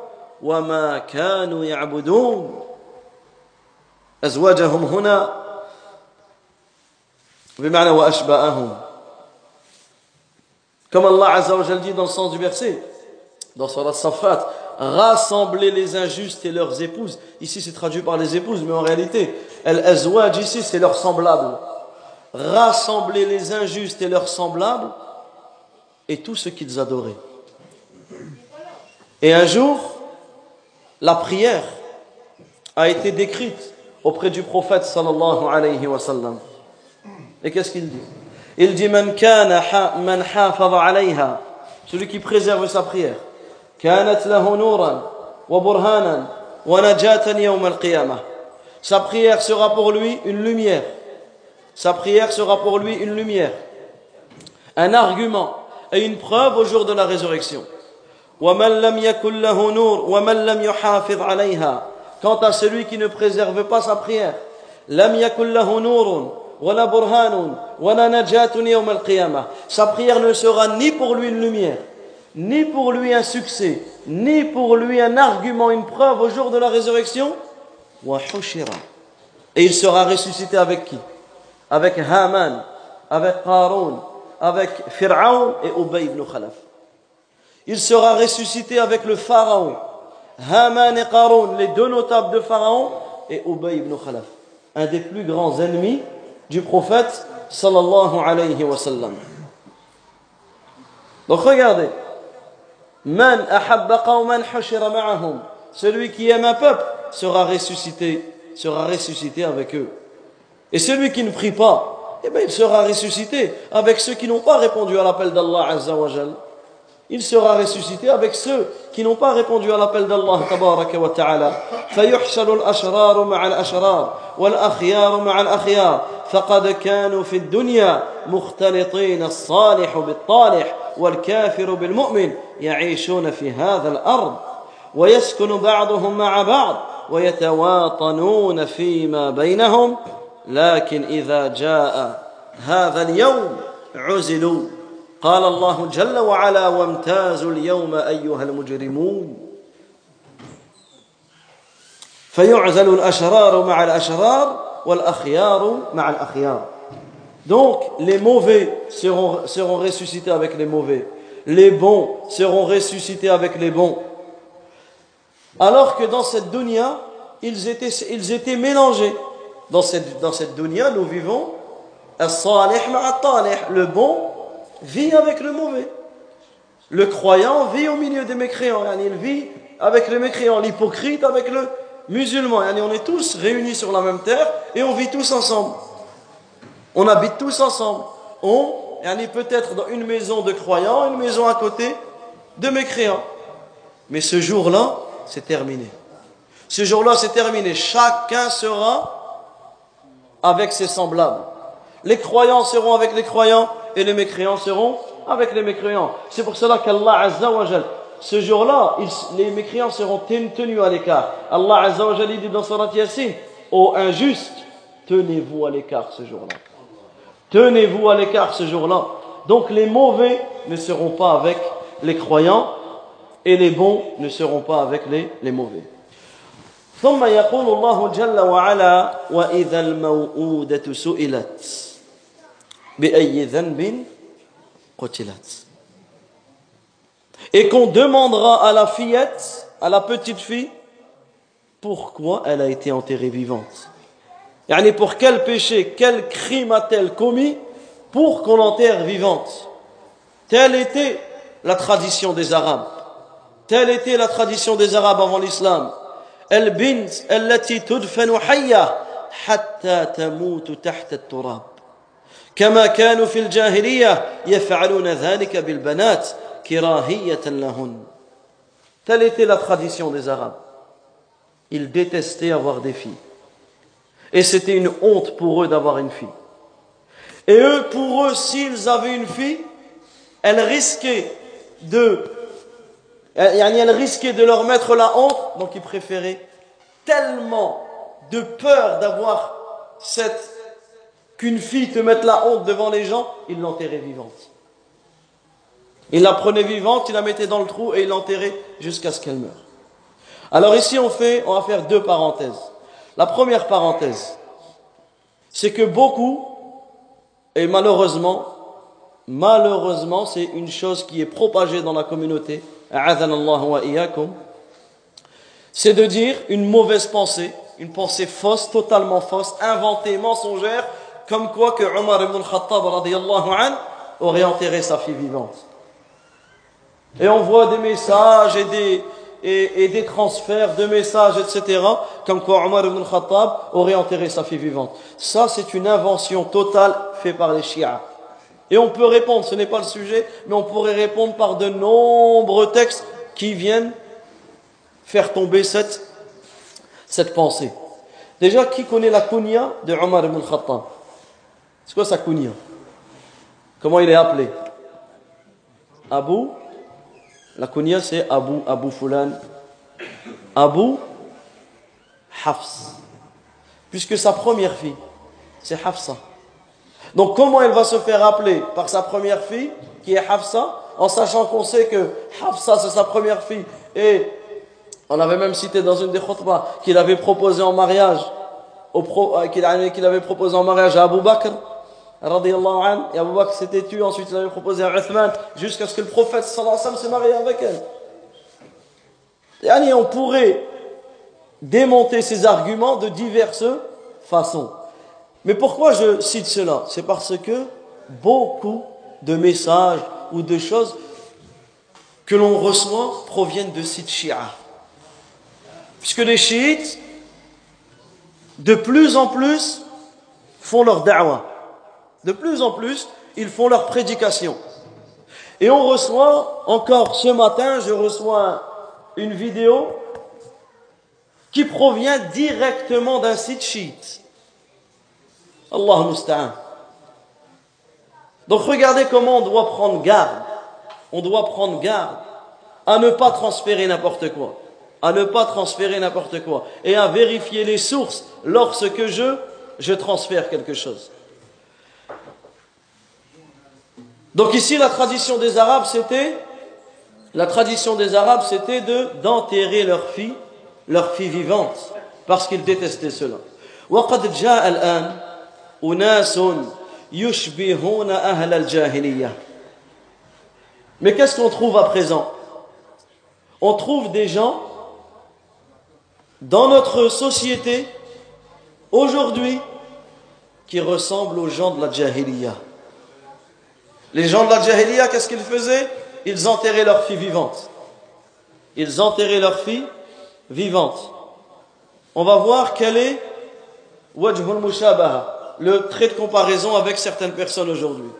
وما كانوا يعبدون أزواجهم هنا بمعنى وأشباءهم Comme Allah Azza wa Jal dit dans le sens du verset, dans Surat Safat, rassembler les injustes et leurs épouses. Ici, c'est traduit par les épouses, mais en réalité, al-azwaj ici, c'est leurs semblables. Rassembler les injustes et leurs semblables et tout ce qu'ils adoraient. Et un jour, la prière a été décrite auprès du prophète sallallahu alayhi wa sallam. Et qu'est-ce qu'il dit? Il dit man kana man alayha, celui qui préserve sa prière. كانت له نورا وبرهانا ونجاة يوم القيامة Sa prière sera pour lui une lumière. Sa prière sera pour lui une lumière. Un argument et une preuve au jour de la résurrection. ومن لم يكن له نور ومن لم يحافظ عليها Quant à celui qui ne préserve pas sa prière, لم يكن له نور ولا برهان ولا نجاة يوم القيامة Sa prière ne sera ni pour lui une lumière, ni pour lui un succès, ni pour lui un argument, une preuve au jour de la résurrection. Et il sera ressuscité avec qui? Avec Haman, avec Qarun, avec Fir'aun et Ubay ibn Khalaf. Il sera ressuscité avec le Pharaon, Haman et Qarun, les deux notables de Pharaon, et Ubay ibn Khalaf, un des plus grands ennemis du prophète sallallahu alayhi wa sallam. Donc regardez, Man ahabba qawman hushira ma'ahum. Celui qui aime un peuple sera ressuscité, sera ressuscité avec eux. Et celui qui ne prie pas, eh bien, il sera ressuscité avec ceux qui n'ont pas répondu à l'appel d'Allah Azza wa Jal. Il sera ressuscité avec ceux qui n'ont pas répondu à l'appel d'Allah tabaraka wa ta'ala. فيحشر الأشرار مع الأشرار والأخيار مع الأخيار فقد كانوا في الدنيا مختلطين الصالح بالطالح والكافر بالمؤمن يعيشون في هذا الأرض ويسكن بعضهم مع بعض ويتواطنون فيما بينهم لكن إذا جاء هذا اليوم عزلوا. قال الله جل وعلا وامتازوا اليوم أيها المجرمون فيعزل الأشرار مع الأشرار والأخيار مع الأخيار. Donc, les mauvais seront, ressuscités avec les mauvais. Les bons seront ressuscités avec les bons. Alors que dans cette dunya, ils étaient, ils étaient mélangés. Dans cette, dans cette dunya, nous vivons le bon vit avec le mauvais. Le croyant vit au milieu des mécréants. Il vit avec les mécréants. L'hypocrite avec le musulman. On est tous réunis sur la même terre et on vit tous ensemble. On habite tous ensemble. On est peut-être dans une maison de croyants, une maison à côté de mécréants. Mais ce jour-là, c'est terminé. Ce jour-là, c'est terminé. Chacun sera avec ses semblables. Les croyants seront avec les croyants et les mécréants seront avec les mécréants. C'est pour cela qu'Allah Azza wa Jal, ce jour-là, les mécréants seront tenus à l'écart. Allah Azza wa dit dans Surat Yassin, ô injustes, tenez-vous à l'écart ce jour-là. Tenez-vous à l'écart ce jour-là. Donc les mauvais ne seront pas avec les croyants et les bons ne seront pas avec les, les mauvais. ثم يقول الله جل وعلا وإذا الموءودة سئلت بأي ذنب قتلت Et qu'on demandera à la fillette, à la petite fille, pourquoi elle a été enterrée vivante. Yani pour quel péché, quel crime a-t-elle commis pour qu'on l'enterre vivante Telle était la tradition des Arabes. Telle était la tradition des Arabes avant l'islam. البنت التي تدفن حية حتى تموت تحت التراب كما كانوا في الجاهلية يفعلون ذلك بالبنات كراهية لهن Telle était la tradition des Arabes. Ils détestaient avoir des filles. Et c'était une honte pour eux d'avoir une fille. Et eux, pour eux, s'ils avaient une fille, elle risquait de, elle risquait de leur mettre la honte, donc ils préféraient tellement de peur d'avoir cette, qu'une fille te mette la honte devant les gens, ils l'enterraient vivante. Ils la prenaient vivante, ils la mettaient dans le trou et ils l'enterraient jusqu'à ce qu'elle meure. Alors ici, on fait, on va faire deux parenthèses. La première parenthèse, c'est que beaucoup, et malheureusement, malheureusement, c'est une chose qui est propagée dans la communauté, c'est de dire une mauvaise pensée, une pensée fausse, totalement fausse, inventée, mensongère, comme quoi que Omar ibn al-Khattab aurait enterré sa fille vivante. Et on voit des messages et des, et, des transferts de messages, etc., comme quoi Omar ibn Khattab aurait enterré sa fille vivante. Ça, c'est une invention totale faite par les chiites. Et on peut répondre, ce n'est pas le sujet, mais on pourrait répondre par de nombreux textes qui viennent faire tomber cette, cette pensée. Déjà, qui connaît la kunya de Omar ibn Khattab? C'est quoi sa kunya? Comment il est appelé? Abu la kunya c'est Abu, Abu Fulan. Abu Hafs. Puisque sa première fille, c'est Hafsa. Donc comment elle va se faire appeler par sa première fille, qui est Hafsa, en sachant qu'on sait que Hafsa c'est sa première fille, et on avait même cité dans une des khutbah qu'il avait proposé en mariage, euh, qu'il avait proposé en mariage à Abu Bakr, anhu, et Abu Bakr s'était tué, ensuite il avait proposé à Uthman, jusqu'à ce que le prophète sallallahu alayhi wa sallam s'est marié avec elle. Et on pourrait démonter ces arguments de diverses façons. Mais pourquoi je cite cela? C'est parce que beaucoup de messages ou de choses que l'on reçoit proviennent de sites chiites. Puisque les chiites, de plus en plus, font leur da'wah. De plus en plus, ils font leur prédication. Et on reçoit, encore ce matin, je reçois une vidéo qui provient directement d'un site chiite. Allah. Donc regardez comment on doit prendre garde. On doit prendre garde à ne pas transférer n'importe quoi. À ne pas transférer n'importe quoi. Et à vérifier les sources lorsque je, je transfère quelque chose. Donc ici, la tradition des Arabes, c'était, la tradition des Arabes, c'était de, d'enterrer leurs filles, leurs filles vivantes, parce qu'ils détestaient cela. وقد جاء الآن أناس يشبهون أهل الجاهلية. Mais qu'est-ce qu'on trouve à présent On trouve des gens dans notre société aujourd'hui qui ressemblent aux gens de la Jahiliya. Les gens de la Jahiliya, qu'est-ce qu'ils faisaient Ils enterraient leurs filles vivantes. Ils enterraient leurs filles vivantes. On va voir quel est wajhul mushabaha, le trait de comparaison avec certaines personnes aujourd'hui.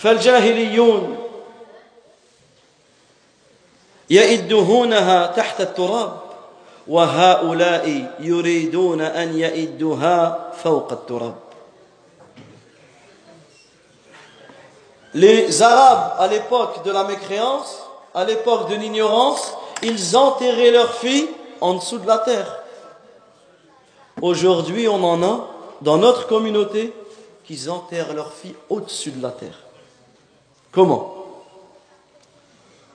فالجاهليون يئدهونها تحت التراب وهؤلاء يريدون أن يئدها فوق التراب Les Arabes, à l'époque de la mécréance, à l'époque de l'ignorance, ils enterraient leurs filles en dessous de la terre. Aujourd'hui, on en a dans notre communauté qui enterrent leurs filles au-dessus de la terre. Comment?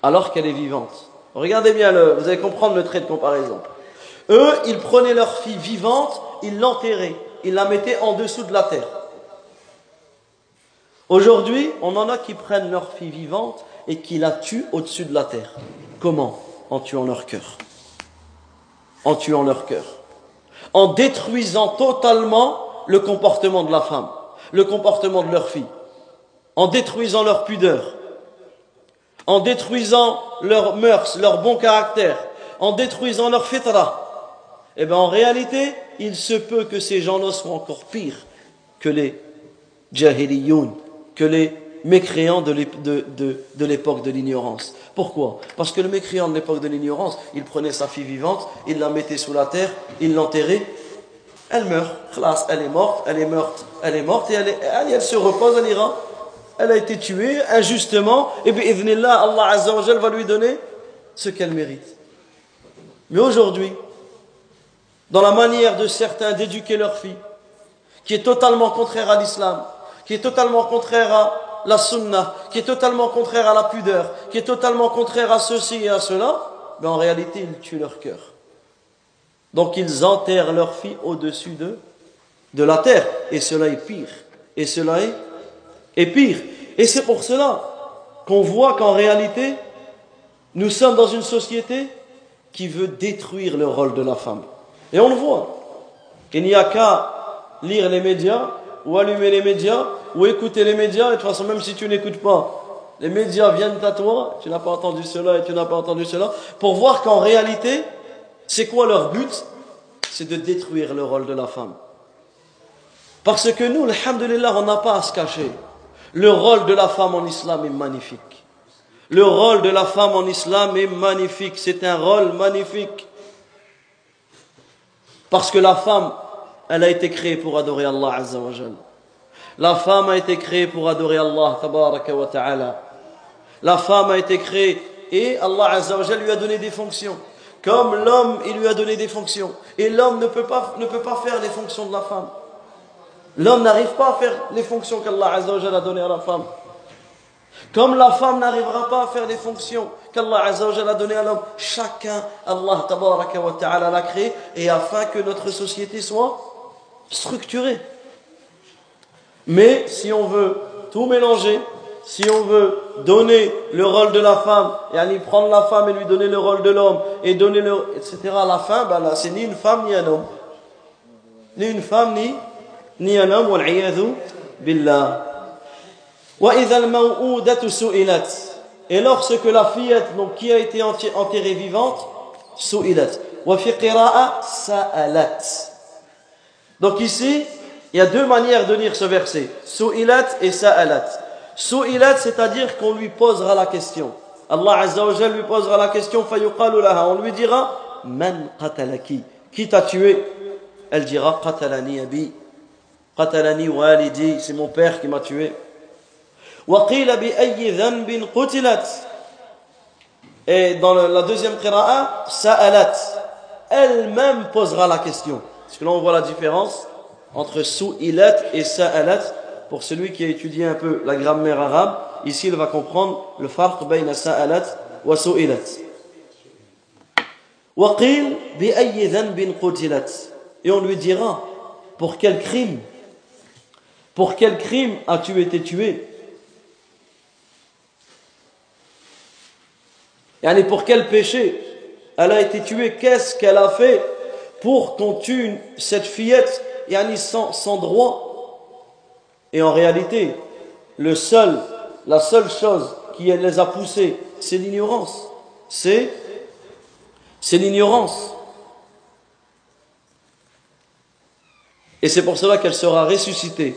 Alors qu'elle est vivante. Regardez bien, le, vous allez comprendre le trait de comparaison. Eux, ils prenaient leur fille vivante, ils l'enterraient, ils la mettaient en dessous de la terre. Aujourd'hui, on en a qui prennent leur fille vivante et qui la tuent au-dessus de la terre. Comment? En tuant leur cœur. En tuant leur cœur. En détruisant totalement le comportement de la femme, le comportement de leur fille. En détruisant leur pudeur. En détruisant leurs mœurs, leur bon caractère. En détruisant leur fitra. Eh bien, en réalité, il se peut que ces gens-là soient encore pires que les jahiliyoun, que les mécréants de l'époque de l'ignorance. Pourquoi? Parce que le mécréant de l'époque de l'ignorance, il prenait sa fille vivante, il la mettait sous la terre, il l'enterrait, elle meurt, elle est morte, elle est morte, elle est morte, et elle, elle, se repose, elle ira. Elle a été tuée injustement, et bien, Allah Azza va lui donner ce qu'elle mérite. Mais aujourd'hui, dans la manière de certains d'éduquer leur fille, qui est totalement contraire à l'islam, qui est totalement contraire à la sunna, qui est totalement contraire à la pudeur, qui est totalement contraire à ceci et à cela, mais en réalité, ils tuent leur cœur. Donc ils enterrent leur fille au-dessus de, de la terre. Et cela est pire. Et cela est, est pire. Et c'est pour cela qu'on voit qu'en réalité, nous sommes dans une société qui veut détruire le rôle de la femme. Et on le voit. Il n'y a qu'à lire les médias ou allumer les médias ou écouter les médias. Et de toute façon, même si tu n'écoutes pas, les médias viennent à toi, tu n'as pas entendu cela et tu n'as pas entendu cela, pour voir qu'en réalité, c'est quoi leur but? C'est de détruire le rôle de la femme. Parce que nous, alhamdulillah, on n'a pas à se cacher. Le rôle de la femme en islam est magnifique. Le rôle de la femme en islam est magnifique. C'est un rôle magnifique. Parce que la femme, elle a été créée pour adorer Allah Azza wa La femme a été créée pour adorer Allah tabaraka wa ta'ala. La femme a été créée et Allah Azza wa lui a donné des fonctions. Comme l'homme, il lui a donné des fonctions. Et l'homme ne peut pas, faire les fonctions de la femme. L'homme n'arrive pas à faire les fonctions qu'Allah Azza wa a données à la femme. Comme la femme n'arrivera pas à faire les fonctions qu'Allah a données à l'homme, chacun, Allah tabaraka wa ta'ala l'a créé, et afin que notre société soit structuré. Mais si on veut tout mélanger, si on veut donner le rôle de la femme, et aller prendre la femme et lui donner le rôle de l'homme, et donner le. etc. à la fin, ben là, c'est ni une femme ni un homme. Ni une femme ni, ni un homme, wal billah. Et lorsque la fillette, donc qui a été enterrée vivante, sou'ilat. Wa fi qira'a sa'alat. Donc ici, il y a deux manières de lire ce verset. Su'ilat et sa'alat. Su'ilat, c'est-à-dire qu'on lui posera la question. Allah Azza wa lui posera la question. On lui dira, man qatalaki. Qui t'a tué? Elle dira, qatalani abi. Qatalani walidi. C'est mon père qui m'a tué. Bi ayyi dhanbin qutilat. Et dans la deuxième qira'a, sa'alat. Elle-même posera la question. Parce que là, on voit la différence entre su'ilat et sa'alat. Pour celui qui a étudié un peu la grammaire arabe, ici il va comprendre le farq bayna sa'alat wa. Waqil bi ayyi dhanbin qutilat. Et on lui dira, pour quel crime Pour quel crime as-tu été tué? Yani pour quel péché elle a été tuée? Qu'est-ce qu'elle a fait? Pour qu'on tue cette fillette yani sans, sans droit. Et en réalité, le seul, la seule chose qui les a poussés, c'est l'ignorance. C'est, c'est l'ignorance. Et c'est pour cela qu'elle sera ressuscitée.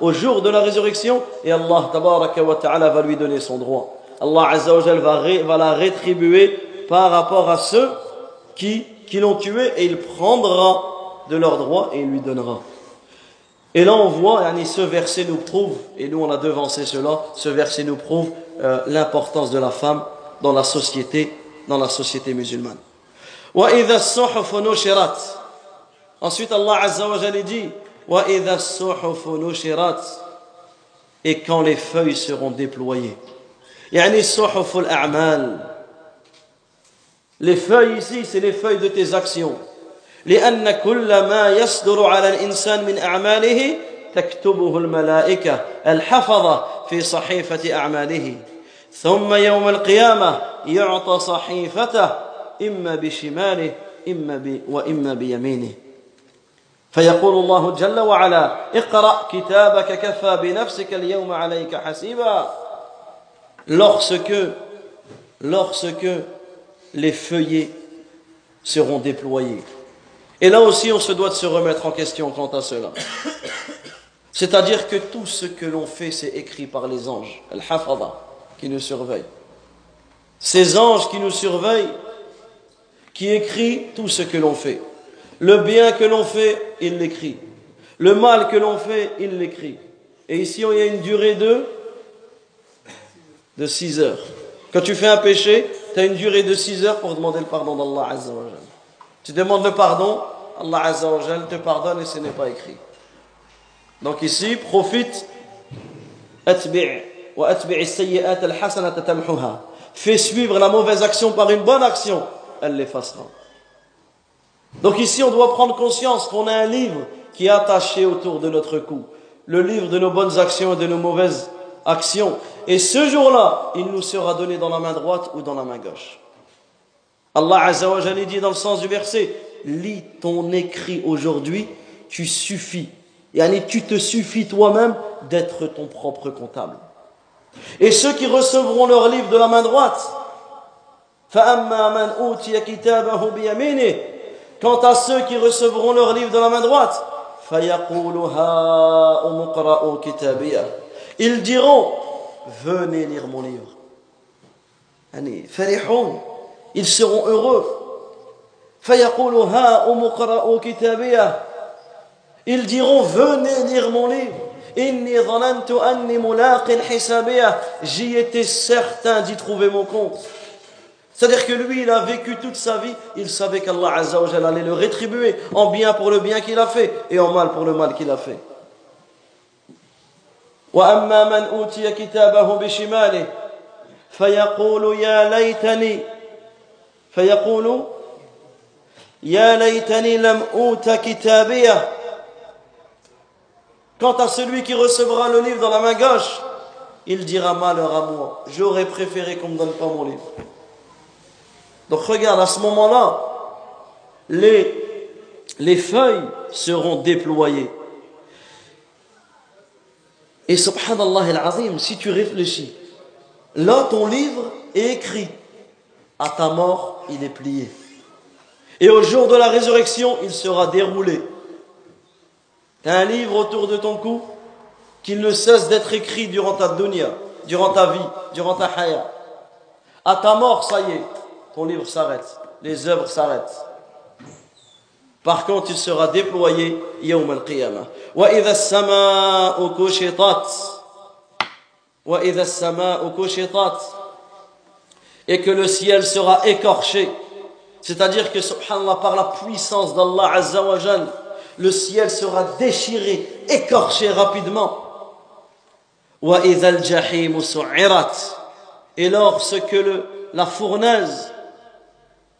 Au jour de la résurrection, et Allah wa va lui donner son droit. Allah Azza va la rétribuer par rapport à ceux qui, qui l'ont tué et il prendra de leurs droits et il lui donnera. Et là, on voit, ce verset nous prouve, et nous on a devancé cela, ce verset nous prouve euh, l'importance de la femme dans la société, dans la société musulmane. Ensuite, Allah Azza wa dit, et quand les feuilles seront déployées. Les feuilles ici, c'est les feuilles de tes actions. لأن كل ما يصدر على الإنسان من أعماله تكتبه الملائكة الحفظة في صحيفة أعماله. ثم يوم القيامة يعطى صحيفته إما بشماله إما ب وإما بيمينه. فيقول الله جل وعلا اقرأ كتابك كفى بنفسك اليوم عليك حسيبا. Lorsque lorsque les feuillets seront déployés Et là aussi, on se doit de se remettre en question quant à cela. C'est-à-dire que tout ce que l'on fait, c'est écrit par les anges, Al-Hafada, qui nous surveillent. Ces anges qui nous surveillent, qui écrit tout ce que l'on fait. Le bien que l'on fait, il l'écrit. Le mal que l'on fait, il l'écrit. Et ici, il y a une durée de de 6 heures. Quand tu fais un péché, tu as une durée de 6 heures pour demander le pardon d'Allah Azza Tu demandes le pardon, Allah Azza wa te pardonne et ce n'est pas écrit. Donc ici, profite. Fais suivre la mauvaise action par une bonne action, elle l'effacera. Donc ici, on doit prendre conscience qu'on a un livre qui est attaché autour de notre cou. Le livre de nos bonnes actions et de nos mauvaises actions. Et ce jour-là, il nous sera donné dans la main droite ou dans la main gauche. Allah Azza wa dit dans le sens du verset, lis ton écrit aujourd'hui, tu suffis. Et tu te suffis toi-même d'être ton propre comptable. Et ceux qui recevront leur livre de la main droite, quant à ceux qui recevront leur livre de la main droite, ils diront, venez lire mon livre. Ils seront heureux. Ils diront, venez lire mon livre. J'y étais certain d'y trouver mon compte. C'est-à-dire que lui, il a vécu toute sa vie, il savait qu'Allah allait le rétribuer en bien pour le bien qu'il a fait et en mal pour le mal qu'il a fait. وأما من أوتي كتابه بشماله فيقول يا ليتني فيقول Ya laytani lam uta kitabiyah. Quant à celui qui recevra le livre dans la main gauche, il dira malheur à moi. J'aurais préféré qu'on me donne pas mon livre. Donc regarde, à ce moment-là, les, les feuilles seront déployées. Et subhanallah al-azim, si tu réfléchis, là ton livre est écrit. À ta mort, il est plié. Et au jour de la résurrection, il sera déroulé. Tu as un livre autour de ton cou qu'il ne cesse d'être écrit durant ta dunya, durant ta vie, durant ta haya. À ta mort, ça y est, ton livre s'arrête, les œuvres s'arrêtent. Par contre, il sera déployé yawm al-qiyamah. وإذا السماء كشطت وإذا السماء كشطت et que le ciel sera écorché c'est-à-dire que subhanallah par la puissance d'Allah azza wa jal le ciel sera déchiré écorché rapidement وإذا الجحيم سعرت et lorsque le, la fournaise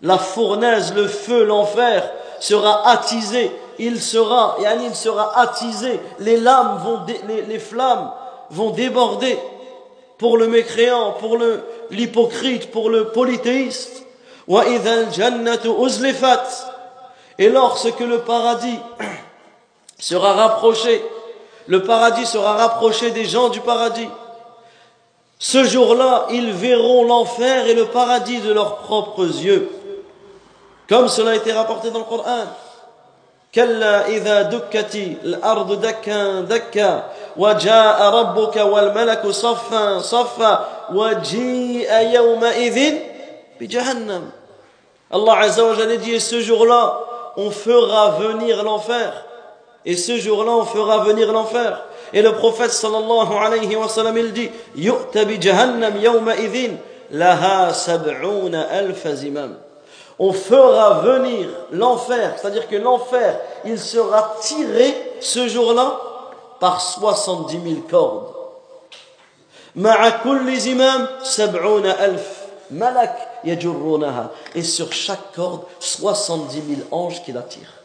la fournaise le feu l'enfer sera attisé il sera, il sera attisé, les lames vont, les, flammes vont déborder pour le mécréant, pour l'hypocrite, pour le polythéiste. Et lorsque le paradis sera rapproché, le paradis sera rapproché des gens du paradis. Ce jour-là, ils verront l'enfer et le paradis de leurs propres yeux. Comme cela a été rapporté dans le Coran. كلا إذا دكت الأرض دكا دكا وجاء ربك والملك صفا صفا وجيء يومئذ بجهنم Allah Azza wa Jalla dit et ce jour-là on fera venir l'enfer et ce jour-là on fera venir l'enfer et le prophète sallallahu alayhi wa sallam il dit yu'ta bi jahannam yawma idhin laha sab'una alf zimam on fera venir l'enfer, c'est-à-dire que l'enfer, il sera tiré ce jour-là par 70 000 cordes. Et sur chaque corde, 70 000 anges qui la tirent.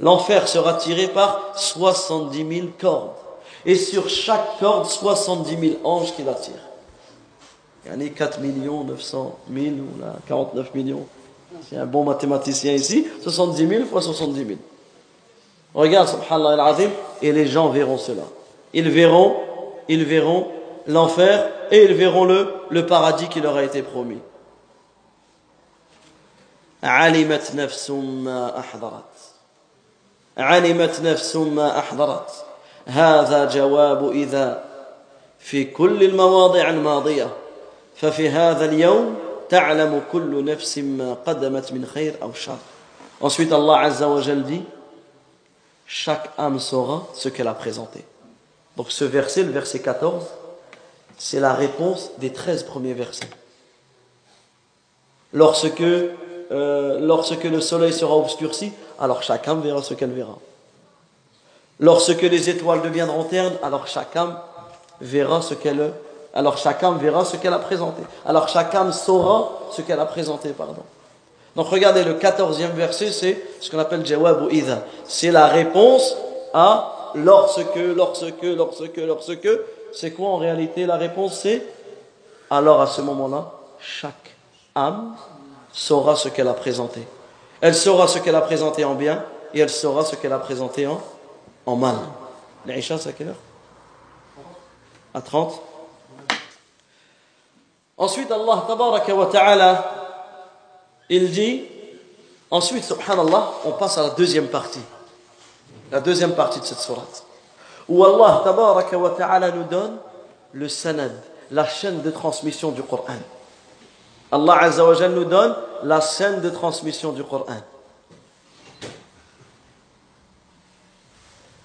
L'enfer sera tiré par 70 000 cordes. Et sur chaque corde, 70 000 anges qui la tirent. Il y a 4 millions 900 000 ou là, 49 millions. C'est un bon mathématicien ici. 70 000 fois 70 000. Regarde, subhanallah al-azim, et les gens verront cela. Ils verront, ils verront l'enfer et ils verront le, le paradis qui leur a été promis. علمت نفس ما أحضرت علمت نفس ما أحضرت هذا جواب إذا في كل المواضع الماضية ففي هذا اليوم تعلم كل نفس ما قدمت من خير أو شر Ensuite, Allah Azza wa Jal dit Chaque âme saura ce qu'elle a présenté. Donc, ce verset, le verset 14, c'est la réponse des 13 premiers versets. Lorsque, euh, lorsque le soleil sera obscurci, alors chaque âme verra ce qu'elle verra. Lorsque les étoiles deviendront ternes, alors chaque âme verra ce qu'elle alors chacun verra ce qu'elle a présenté. Alors chacun saura ce qu'elle a présenté, pardon. Donc regardez, le quatorzième verset, c'est ce qu'on appelle jawab ou idha. C'est la réponse à lorsque, lorsque, lorsque, lorsque. C'est quoi en réalité la réponse C'est? Alors à ce moment-là, chaque âme saura ce qu'elle a présenté. Elle saura ce qu'elle a présenté en bien et elle saura ce qu'elle a présenté en, en mal. L'Aïcha, c'est à quelle heure? À 30 Ensuite, Allah tabaraka wa ta'ala, il dit, ensuite, subhanallah, on passe à la deuxième partie. La deuxième partie de cette sourate. Où Allah tabaraka wa ta'ala nous donne le sanad, la chaîne de transmission du Coran. Allah azza wa nous donne la chaîne de transmission du Coran.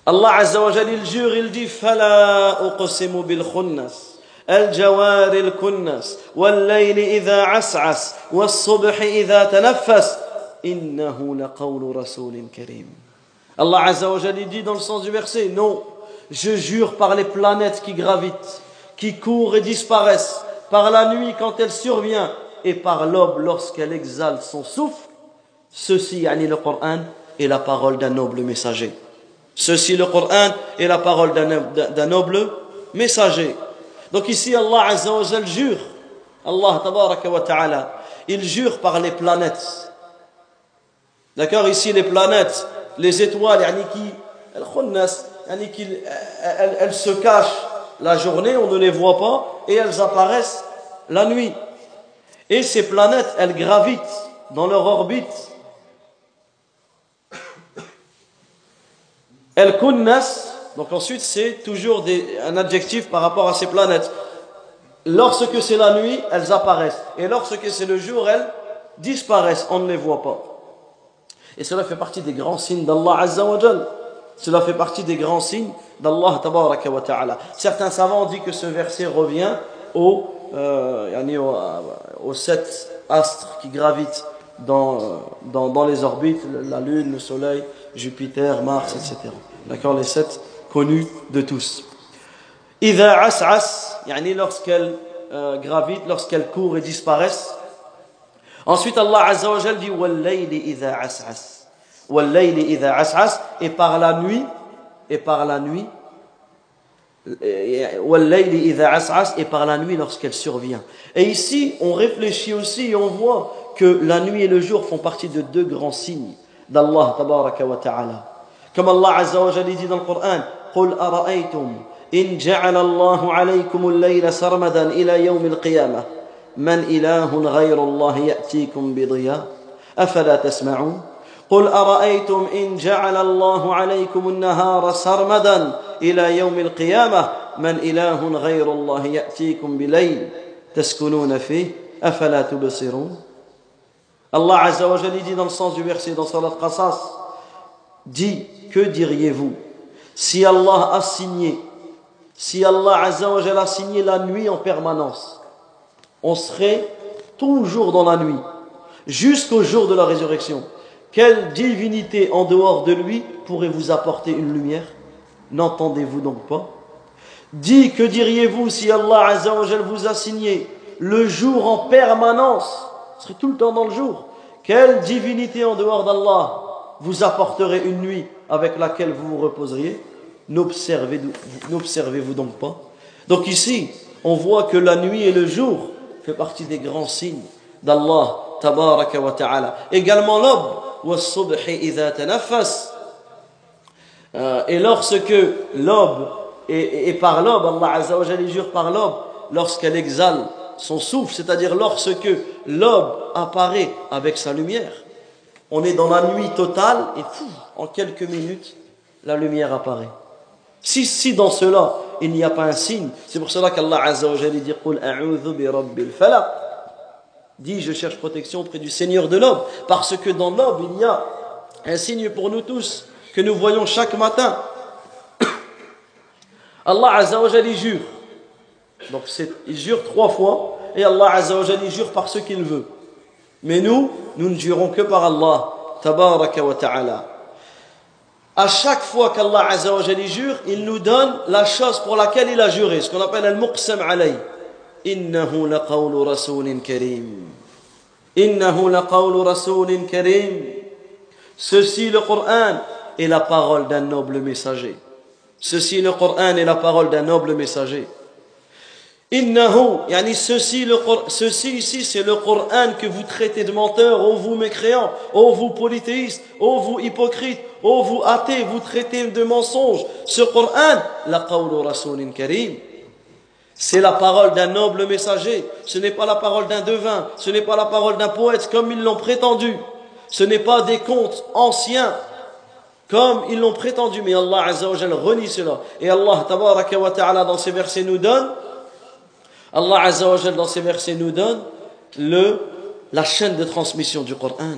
Allah azza wa il jure, il dit, فَلَا أُقْسِمُ بِالْخُنَّسِ الجوار الكنس والليل إذا عسعس والصبح إذا تنفس إنه لقول رسول كريم Allah Azza wa Jalla dit dans le sens du verset Non, je jure par les planètes qui gravitent, qui courent et disparaissent, par la nuit quand elle survient et par l'aube lorsqu'elle exhale son souffle. Ceci, yani le Coran, est la parole d'un noble messager. Ceci, le Coran, est la parole d'un noble messager. Donc ici, Allah Azza wa jure, Allah tabaraka wa ta'ala, il jure par les planètes. D'accord Ici, les planètes, les étoiles, qui, elles, elles se cachent la journée, on ne les voit pas, et elles apparaissent la nuit. Et ces planètes, elles gravitent dans leur orbite. Elles kunnas, donc ensuite c'est toujours un adjectif par rapport à ces planètes. Lorsque c'est la nuit, elles apparaissent. Et lorsque c'est le jour, elles disparaissent. On ne les voit pas. Et cela fait partie des grands signes d'Allah Azza wa Cela fait partie des grands signes d'Allah Tabaraka wa Ta'ala. Certains savants disent que ce verset revient aux, euh, aux sept astres qui gravitent dans, dans, dans, les orbites, la Lune, le Soleil, Jupiter, Mars, etc. D'accord Les sept connue de tous. Ida as'as, yani lorsqu'elle euh, gravite, lorsqu'elle court et disparaissent. Ensuite, Allah Azza wa Jal dit Wallayli idha as'as. Wallayli idha as'as. Et par la nuit, et par la nuit, euh, Wallayli idha as'as. Et par la nuit lorsqu'elle survient. Et ici, on réfléchit aussi et on voit que la nuit et le jour font partie de deux grands signes d'Allah Tabaraka wa Ta'ala. Comme Allah Azza wa Jal dit dans le Coran قل أرأيتم إن جعل الله عليكم الليل سرمدا إلى يوم القيامة؟ من إله غير الله يأتيكم بضياء؟ أفلا تسمعون؟ قل أرأيتم إن جعل الله عليكم النهار سرمدا إلى يوم القيامة؟ من إله غير الله يأتيكم بليل تسكنون فيه؟ أفلا تبصرون؟ Allah Azza wa dit dans le sens du verset dans Salat Qasas dit que diriez-vous? Si Allah a signé si Allah a signé la nuit en permanence on serait toujours dans la nuit jusqu'au jour de la résurrection. Quelle divinité en dehors de lui pourrait vous apporter une lumière? N'entendez-vous donc pas? Dis, que diriez-vous si Allah vous a signé le jour en permanence? Ce serait tout le temps dans le jour. Quelle divinité en dehors d'Allah vous apporterait une nuit avec laquelle vous vous reposeriez? N'observez-vous donc pas? Donc ici, on voit que la nuit et le jour fait partie des grands signes d'Allah tabaraka wa ta'ala. Également l'aube euh, et lorsque l'aube, et, par l'aube, Allah Azza jure par l'aube, lorsqu'elle exhale son souffle, c'est-à-dire lorsque l'aube apparaît avec sa lumière, on est dans la nuit totale et en quelques minutes, la lumière apparaît. Si, si dans cela, il n'y a pas un signe, c'est pour cela qu'Allah Azza wa dit Qul bi rabbil falaq dit je cherche protection auprès du Seigneur de l'aube, parce que dans l'aube il y a un signe pour nous tous que nous voyons chaque matin. Allah Azza wa jure. Donc il jure trois fois et Allah Azza wa jure par ce qu'il veut. Mais nous, nous ne jurons que par Allah. Tabaraka wa ta'ala à chaque fois qu'Allah Azzawajal jure, il nous donne la chose pour laquelle il a juré, ce qu'on appelle al-muqsam alay. Innahu laqawlu rasoulin karim. Innahu laqawlu rasoulin karim. Ceci le Coran est la parole d'un noble messager. Ceci le Coran est la parole d'un noble messager. Innahu, yani ceci, le, ceci ici, c'est le Coran que vous traitez de menteur, ô vous mécréants, ô vous polythéistes, ô vous hypocrites, ô vous athées, vous traitez de mensonge. Ce Coran, la qawlu rasulin karim, c'est la parole d'un noble messager. Ce n'est pas la parole d'un devin. Ce n'est pas la parole d'un poète comme ils l'ont prétendu. Ce n'est pas des contes anciens comme ils l'ont prétendu. Mais Allah Azza renie cela. Et Allah tabaraka wa ta'ala dans ces versets nous donne, Allah Azza wa dans ses versets nous donne le, la chaîne de transmission du Coran.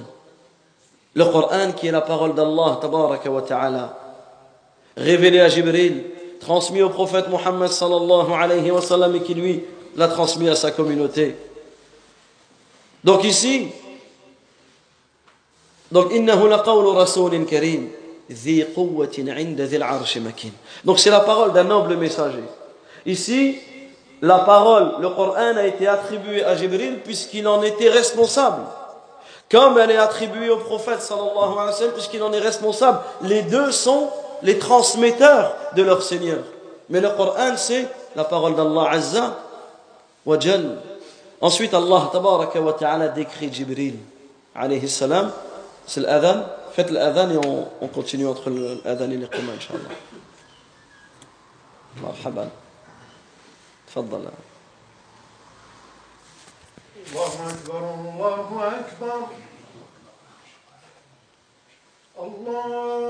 Le Coran qui est la parole d'Allah, tabaraka wa ta'ala, révélé à Jibril, transmis au prophète Mohammed sallallahu alayhi wa sallam et qui lui l'a transmis à sa communauté. Donc ici, donc Donc c'est la parole d'un noble messager. Ici, la parole, le Coran a été attribué à Jibril puisqu'il en était responsable. Comme elle est attribuée au prophète sallallahu alayhi wa sallam puisqu'il en est responsable. Les deux sont les transmetteurs de leur Seigneur. Mais le Coran c'est la parole d'Allah Azza wa Jal. Ensuite Allah tabaraka wa ta'ala décrit Jibril alayhi salam. C'est l'adhan. Faites l'adhan et on, on continue entre l'adhan et les inshallah. Marhaban. تفضل.
الله أكبر الله أكبر. الله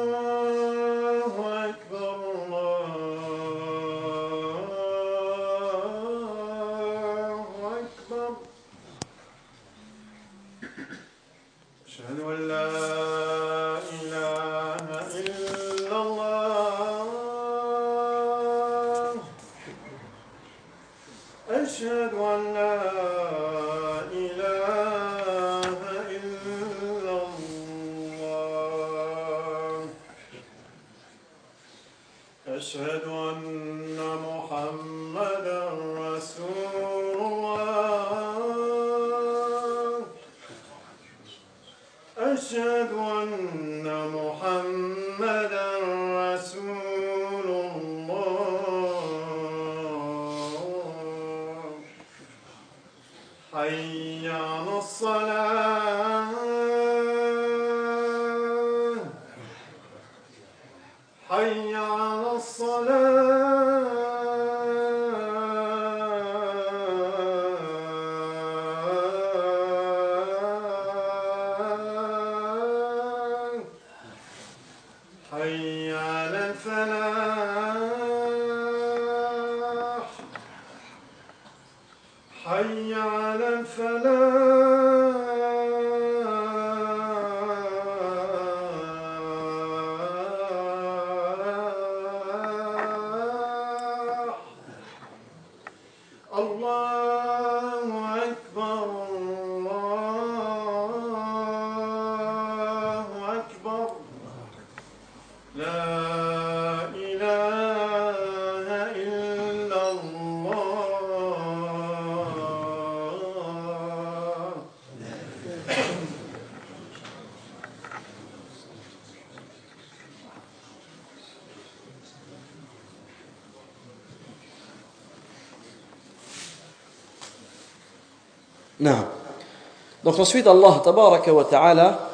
Donc ensuite, Allah tabaraka wa ta'ala,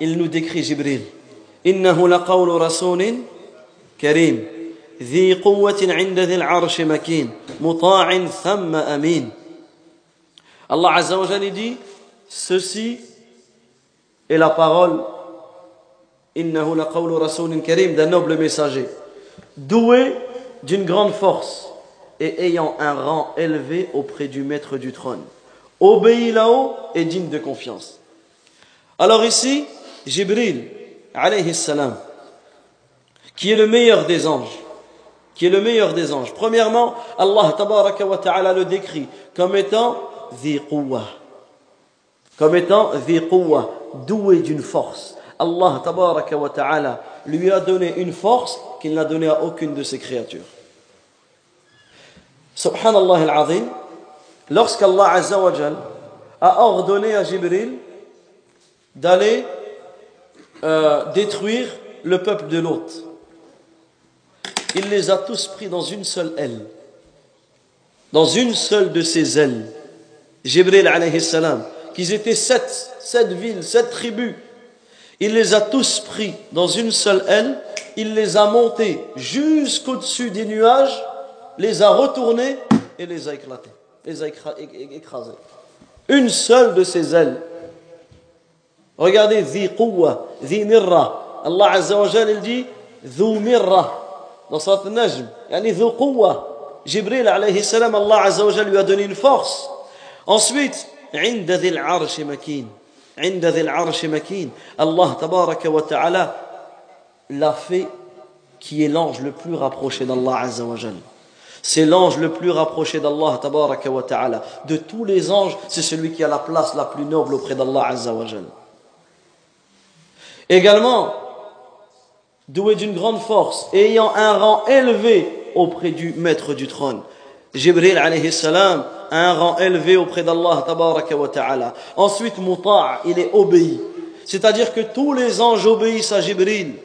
il nous décrit Jibril. إنه لقول رسول كريم ذي قوة عند ذي العرش مكين مطاع ثم أمين Allah Azza wa Jalla dit ceci est la parole إنه لقول رسول كريم d'un noble messager doué d'une grande force et ayant un rang élevé auprès du maître du trône obéis là-haut et digne de confiance. Alors ici, Jibril, qui est le meilleur des anges, qui est le meilleur des anges. Premièrement, Allah tabaraka wa ta'ala le décrit comme étant dhiqouwa, comme étant dhiqouwa, doué d'une force. Allah tabaraka wa ta'ala lui a donné une force qu'il n'a donnée à aucune de ses créatures. Subhanallah al-azim, lorsqu'Allah azza wa jal a ordonné à Jibril d'aller euh, détruire le peuple de l'autre il les a tous pris dans une seule aile. Dans une seule de ses ailes. Jibril alayhi salam qu'ils étaient sept sept villes sept tribus. Il les a tous pris dans une seule aile il les a montés jusqu'au-dessus des nuages les a retournés et les a éclatés les a écra- é- é- écrasés une seule de ces ailes Regardez, ذي قوة, ذي مرة. Allah Azza wa Jal, il dit ذو مرة. Dans Surat al-Najm. Yani ذو قوة. Jibril alayhi salam, Allah Azza wa Jal lui a donné une force. Ensuite, عند ذي العرش مكين. عند ذي العرش مكين. Allah tabaraka wa ta'ala l'a fait qui est l'ange le plus rapproché d'Allah Azza wa Jal. c'est l'ange le plus rapproché d'Allah tabaraka wa ta'ala. De tous les anges, c'est celui qui a la place la plus noble auprès d'Allah Azza wa. Également, doué d'une grande force, ayant un rang élevé auprès du maître du trône. Jibril alayhi salam a un rang élevé auprès d'Allah tabaraka wa ta'ala. Ensuite, muta' il est obéi. C'est-à-dire que tous les anges obéissent à Jibril.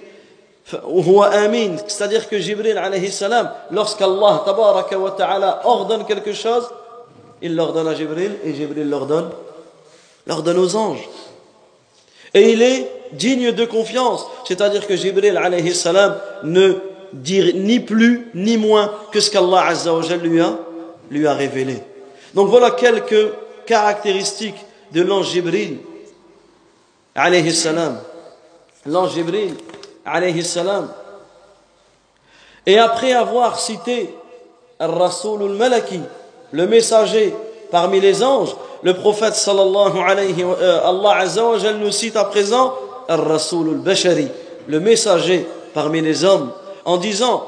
C'est-à-dire que Jibril salam, lorsqu'Allah ta'ala ordonne quelque chose, il l'ordonne à Jibril et Jibril l'ordonne, l'ordonne aux anges. Et il est digne de confiance, c'est-à-dire que Jibril alayhi salam ne dit ni plus ni moins que ce qu'Allah azza lui a, lui a révélé. Donc voilà quelques caractéristiques de l'ange Jibril salam. L'ange Jibril salam. Et après avoir cité Rasoul al-Malaki, le messager parmi les anges, le prophète sallallahu alayhi wa euh, nous cite à présent Rasoul al-Bashari, le messager parmi les hommes, en disant.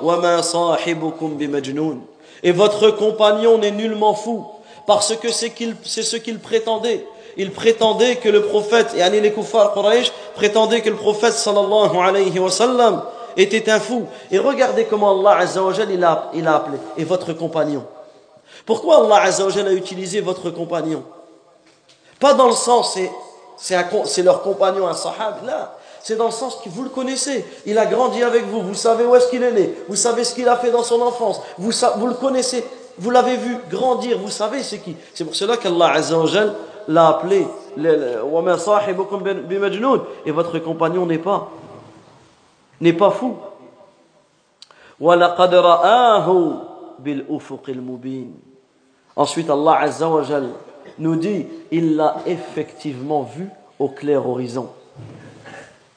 Et votre compagnon n'est nullement fou, parce que c'est ce qu'il prétendait. Il prétendait que le prophète, et les kuffar Quraysh, prétendaient que le prophète sallallahu alayhi wa sallam était un fou. Et regardez comment Allah azza wa il a, il a appelé. Et votre compagnon. Pourquoi Allah azza wa a utilisé votre compagnon? Pas dans le sens, c'est, leur compagnon, un sahab, là. C'est dans le sens que vous le connaissez. Il a grandi avec vous. Vous savez où est-ce qu'il est né. Vous savez ce qu'il a fait dans son enfance. Vous, vous le connaissez. Vous l'avez vu grandir. Vous savez c'est qui. C'est pour cela qu'Allah Azza wa Jal l'a appelé. Et votre compagnon n'est pas n'est pas fou. Ensuite, Allah Azza wa nous dit il l'a effectivement vu au clair horizon.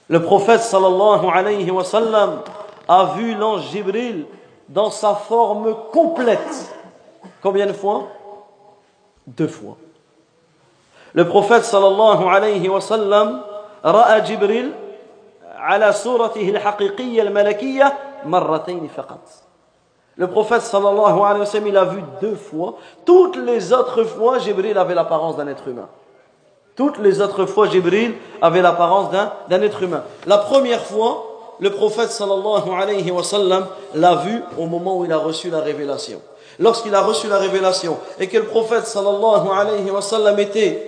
Le prophète sallallahu alayhi a vu l'ange Jibril dans sa forme complète. Combien de fois? Deux fois. Le prophète sallallahu alayhi wa sallam رأى جبريل على صورته الحقيقية الملكية مرتين فقط. Le prophète sallallahu alayhi wa sallam, il a vu deux fois. Toutes les autres fois, Jibril avait l'apparence d'un être humain. Toutes les autres fois, Jibril avait l'apparence d'un, d'un être humain. La première fois, le prophète sallallahu alayhi wa sallam l'a vu au moment où il a reçu la révélation. Lorsqu'il a reçu la révélation et que le prophète sallallahu alayhi wa sallam était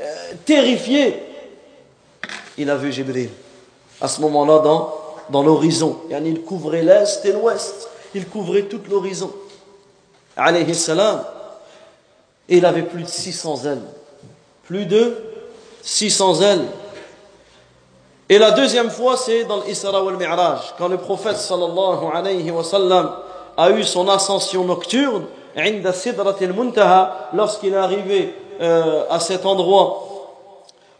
euh, terrifié, il a vu Jibril. À ce moment-là, dans, dans l'horizon. Yani, Il couvrait l'est et l'ouest. Il couvrait tout l'horizon. Alayhi salam. Et il avait plus de 600 ailes. Plus de 600 ailes. Et la deuxième fois, c'est dans l'Isra wal Mi'raj, quand le prophète sallallahu alayhi wa sallam a eu son ascension nocturne, عند سدرة المنتهى, lorsqu'il est arrivé euh, à cet endroit,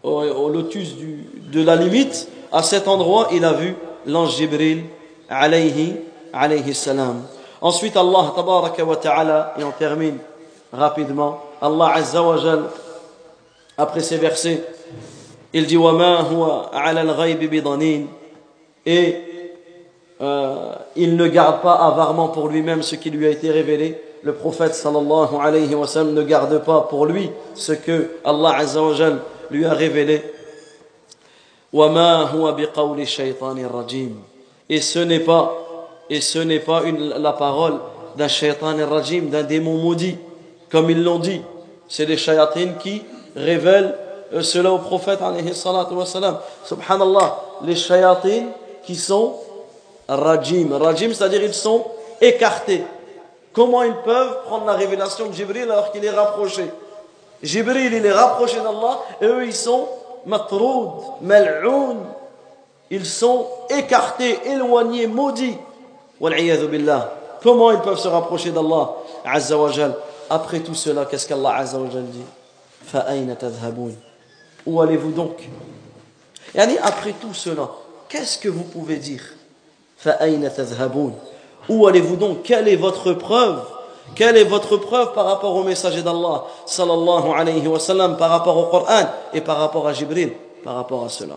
au, au lotus du- de la limite, à cet endroit, il a vu l'ange Jibril alayhi, alayhi salam. Ensuite, Allah tabaraka wa ta'ala, et on termine rapidement, Allah azza wa jal, après ces versets, il dit وَمَا هُوَ عَلَى الْغَيْبِ بِضَنِينَ Et euh, il ne garde pas avarement pour lui-même ce qui lui a été révélé. le prophète ne garde pas pour lui ce que Allah azza wa lui a révélé. Et ce n'est pas et ce n'est pas la parole d'un shaitan rajim, d'un démon maudit, comme ils l'ont dit. C'est les shayatines qui révèlent euh, cela au prophète alayhi salatu wa salam. Subhanallah, les shayatines qui sont rajim. Rajim, c'est-à-dire ils sont écartés. Comment ils peuvent prendre la révélation de Jibril alors qu'il est rapproché? Jibril, il est rapproché d'Allah et eux, ils sont matroud, mal'oun. Ils sont écartés, éloignés, maudits. billah. Comment ils peuvent se rapprocher d'Allah Azza Après tout cela, qu'est-ce qu'Allah Azza dit? Tadhaboun. Où allez-vous donc? Yani, après tout cela, qu'est-ce que vous pouvez dire? Tadhaboun. Où allez-vous donc? Quelle est votre preuve? Quelle est votre preuve par rapport au messager d'Allah sallallahu alayhi wa sallam, par rapport au Coran et par rapport à Jibril par rapport à cela?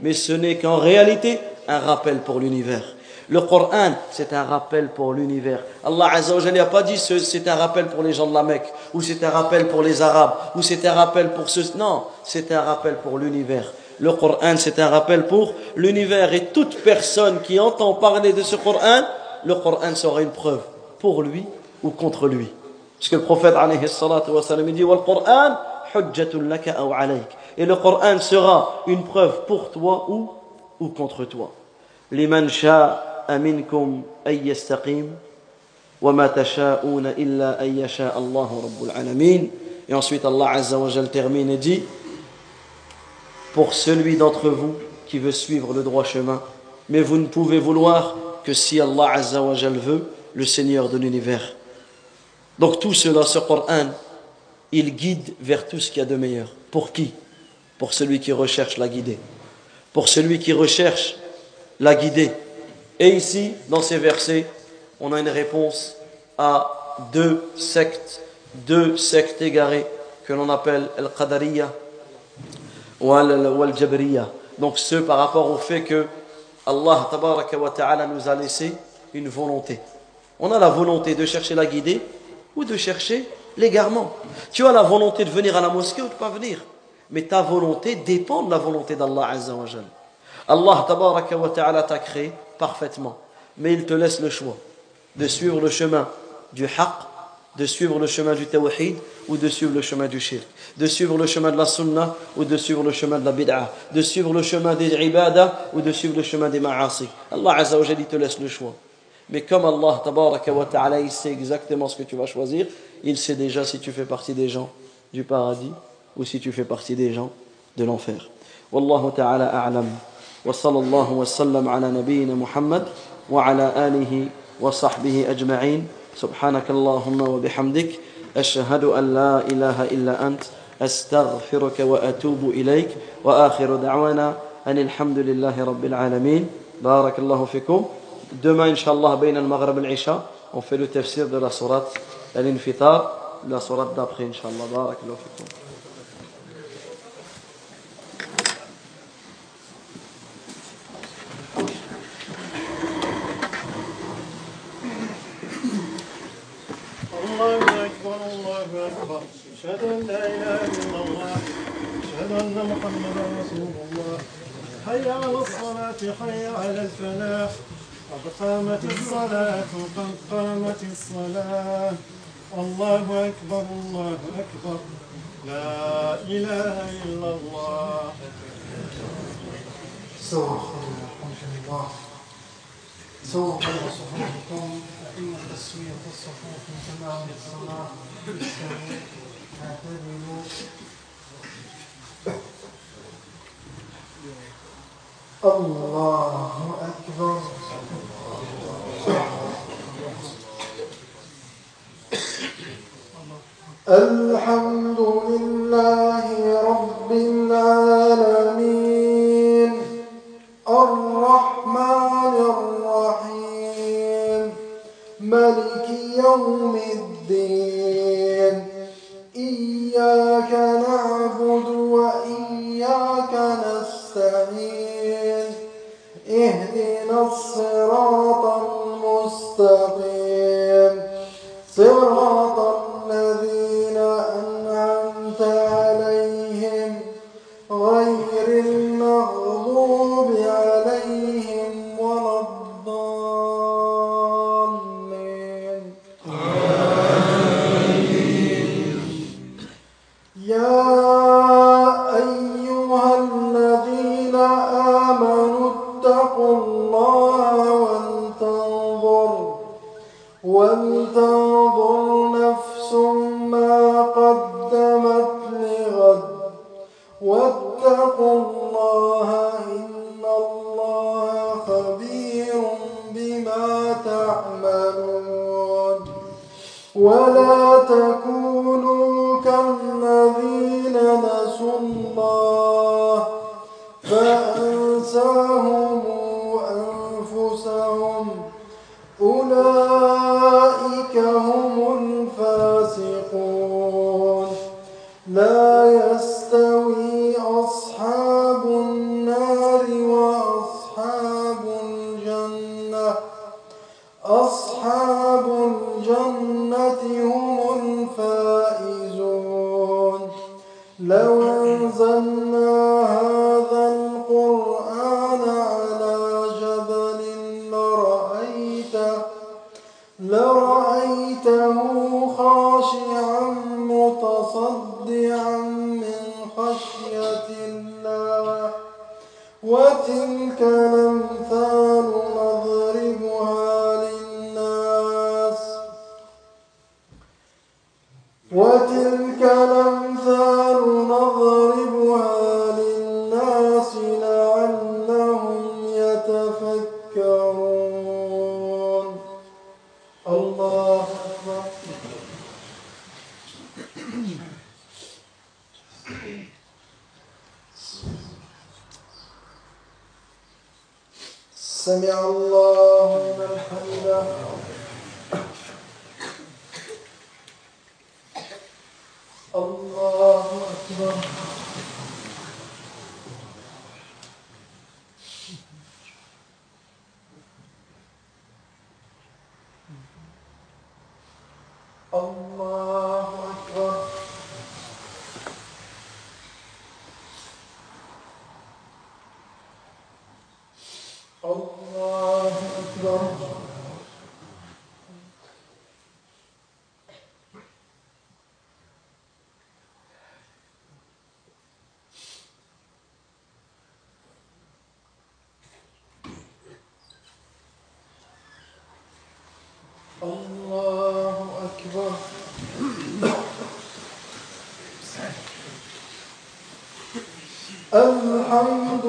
Mais ce n'est qu'en réalité un rappel pour l'univers. Le Coran, c'est un rappel pour l'univers. Allah Azzawajal n'a pas dit c'est un rappel pour les gens de la Mecque, ou c'est un rappel pour les Arabes, ou c'est un rappel pour ceux. Non, c'est un rappel pour l'univers. Le Coran, c'est un rappel pour l'univers et toute personne qui entend parler de ce Coran, le Coran sera une preuve pour lui ou contre lui. Puisque le prophète alayhi dit Et le Coran sera une preuve pour toi ou, contre toi. Liman sha'a minkum. Et ensuite Allah azza wa termine et dit pour celui d'entre vous qui veut suivre le droit chemin, mais vous ne pouvez vouloir que si Allah Azza wa Jal veut, le Seigneur de l'univers. Donc tout cela, ce Coran, il guide vers tout ce qu'il y a de meilleur. Pour qui? Pour celui qui recherche la guider. Pour celui qui recherche la guider. Et ici, dans ces versets, on a une réponse à deux sectes, deux sectes égarées que l'on appelle Al-Jabriya. Donc ceux par rapport au fait que Allah wa ta'ala nous a laissé une volonté. On a la volonté de chercher la guidée ou de chercher l'égarement. Tu as la volonté de venir à la mosquée ou de pas venir. Mais ta volonté dépend de la volonté d'Allah Azza wa. Allah wa ta'ala t'a créé parfaitement. Mais il te laisse le choix de suivre le chemin du haqq, de suivre le chemin du tawhid ou de suivre le chemin du shirk, de suivre le chemin de la sunna ou de suivre le chemin de la bid'a, de suivre le chemin des ibadah ou de suivre le chemin des ma'asi. Allah Azza wa te laisse le choix. Mais comme Allah tabaraka wa ta'ala, il sait exactement ce que tu vas choisir, il sait déjà si tu fais partie des gens du paradis ou si tu fais partie des gens de l'enfer. Wallahu ta'ala a'lam. Wa sallallahu wa sallam ala nabiyyina Muhammad wa ala alihi wa sahbihi ajma'in. سبحانك اللهم وبحمدك أشهد أن لا إله إلا أنت أستغفرك وأتوب إليك وآخر دعوانا أن الحمد لله رب العالمين بارك الله فيكم Demain, Inch'Allah, بين المغرب والعشاء, on fait le tafsir de la sourate Al-Infitar, la sourate d'après. بارك الله فيكم.
الله أكبر الله أكبر. أشهد أن لا إله إلا الله. أشهد أن محمدا رسول الله. حي على الصلاة حي على الفلاح. قد قامت الصلاة قد قامت الصلاة. الله أكبر الله أكبر. لا إله إلا الله.
سووا الحمد لله سووا بين صفوفكم فإن تسوية الصفوف من تمام الصلاة الله أكبر. الحمد لله رب العالمين. الرحمن الرحيم. ملك يوم الدين. إياك نعبد وإياك نستعين. اهدنا الصراط المستقيم. صراط الحمد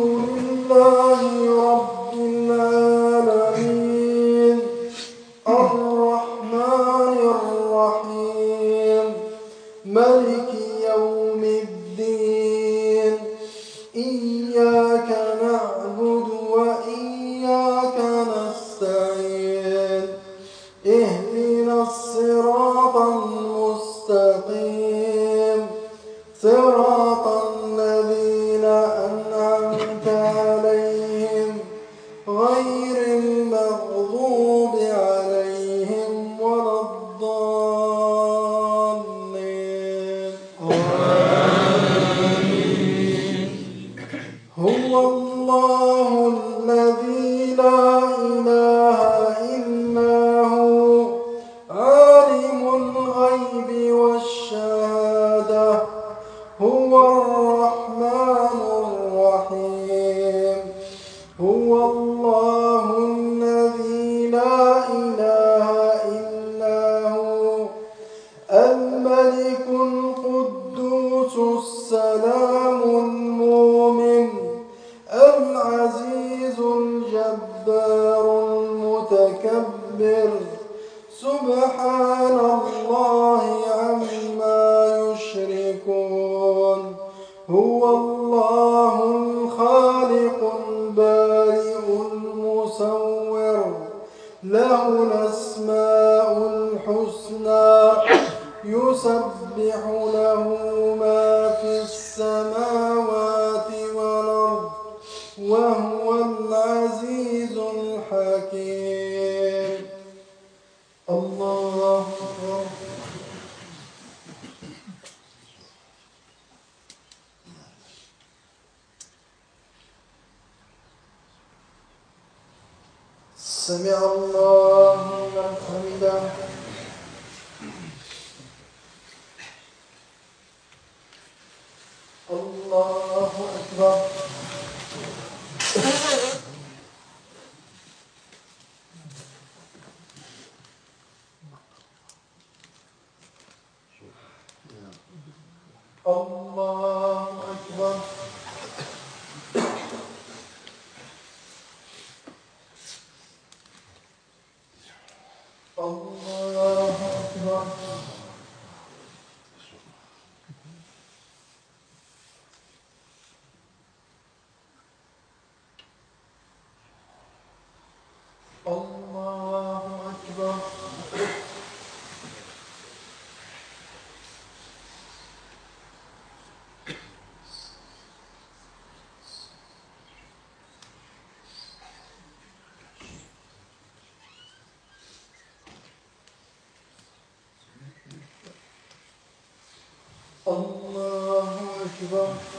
الله أكبر Allahu Ekber.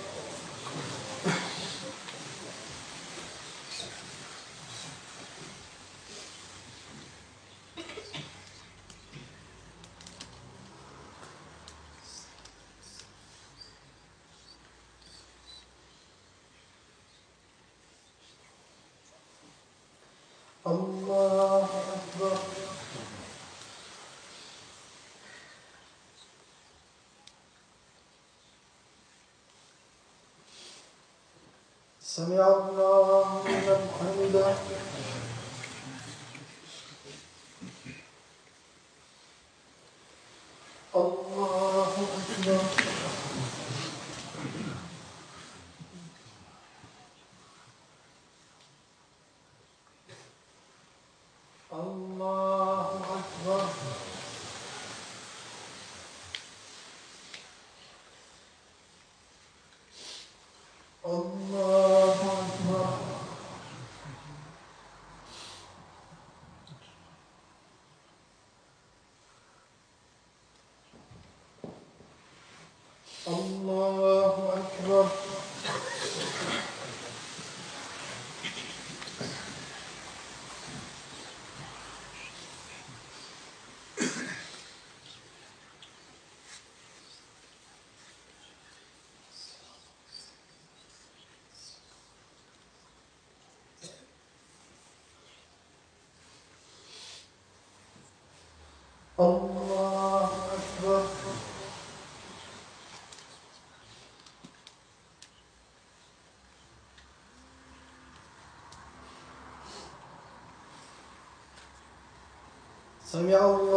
سمع الله لمن حمده الله أكبر سمع الله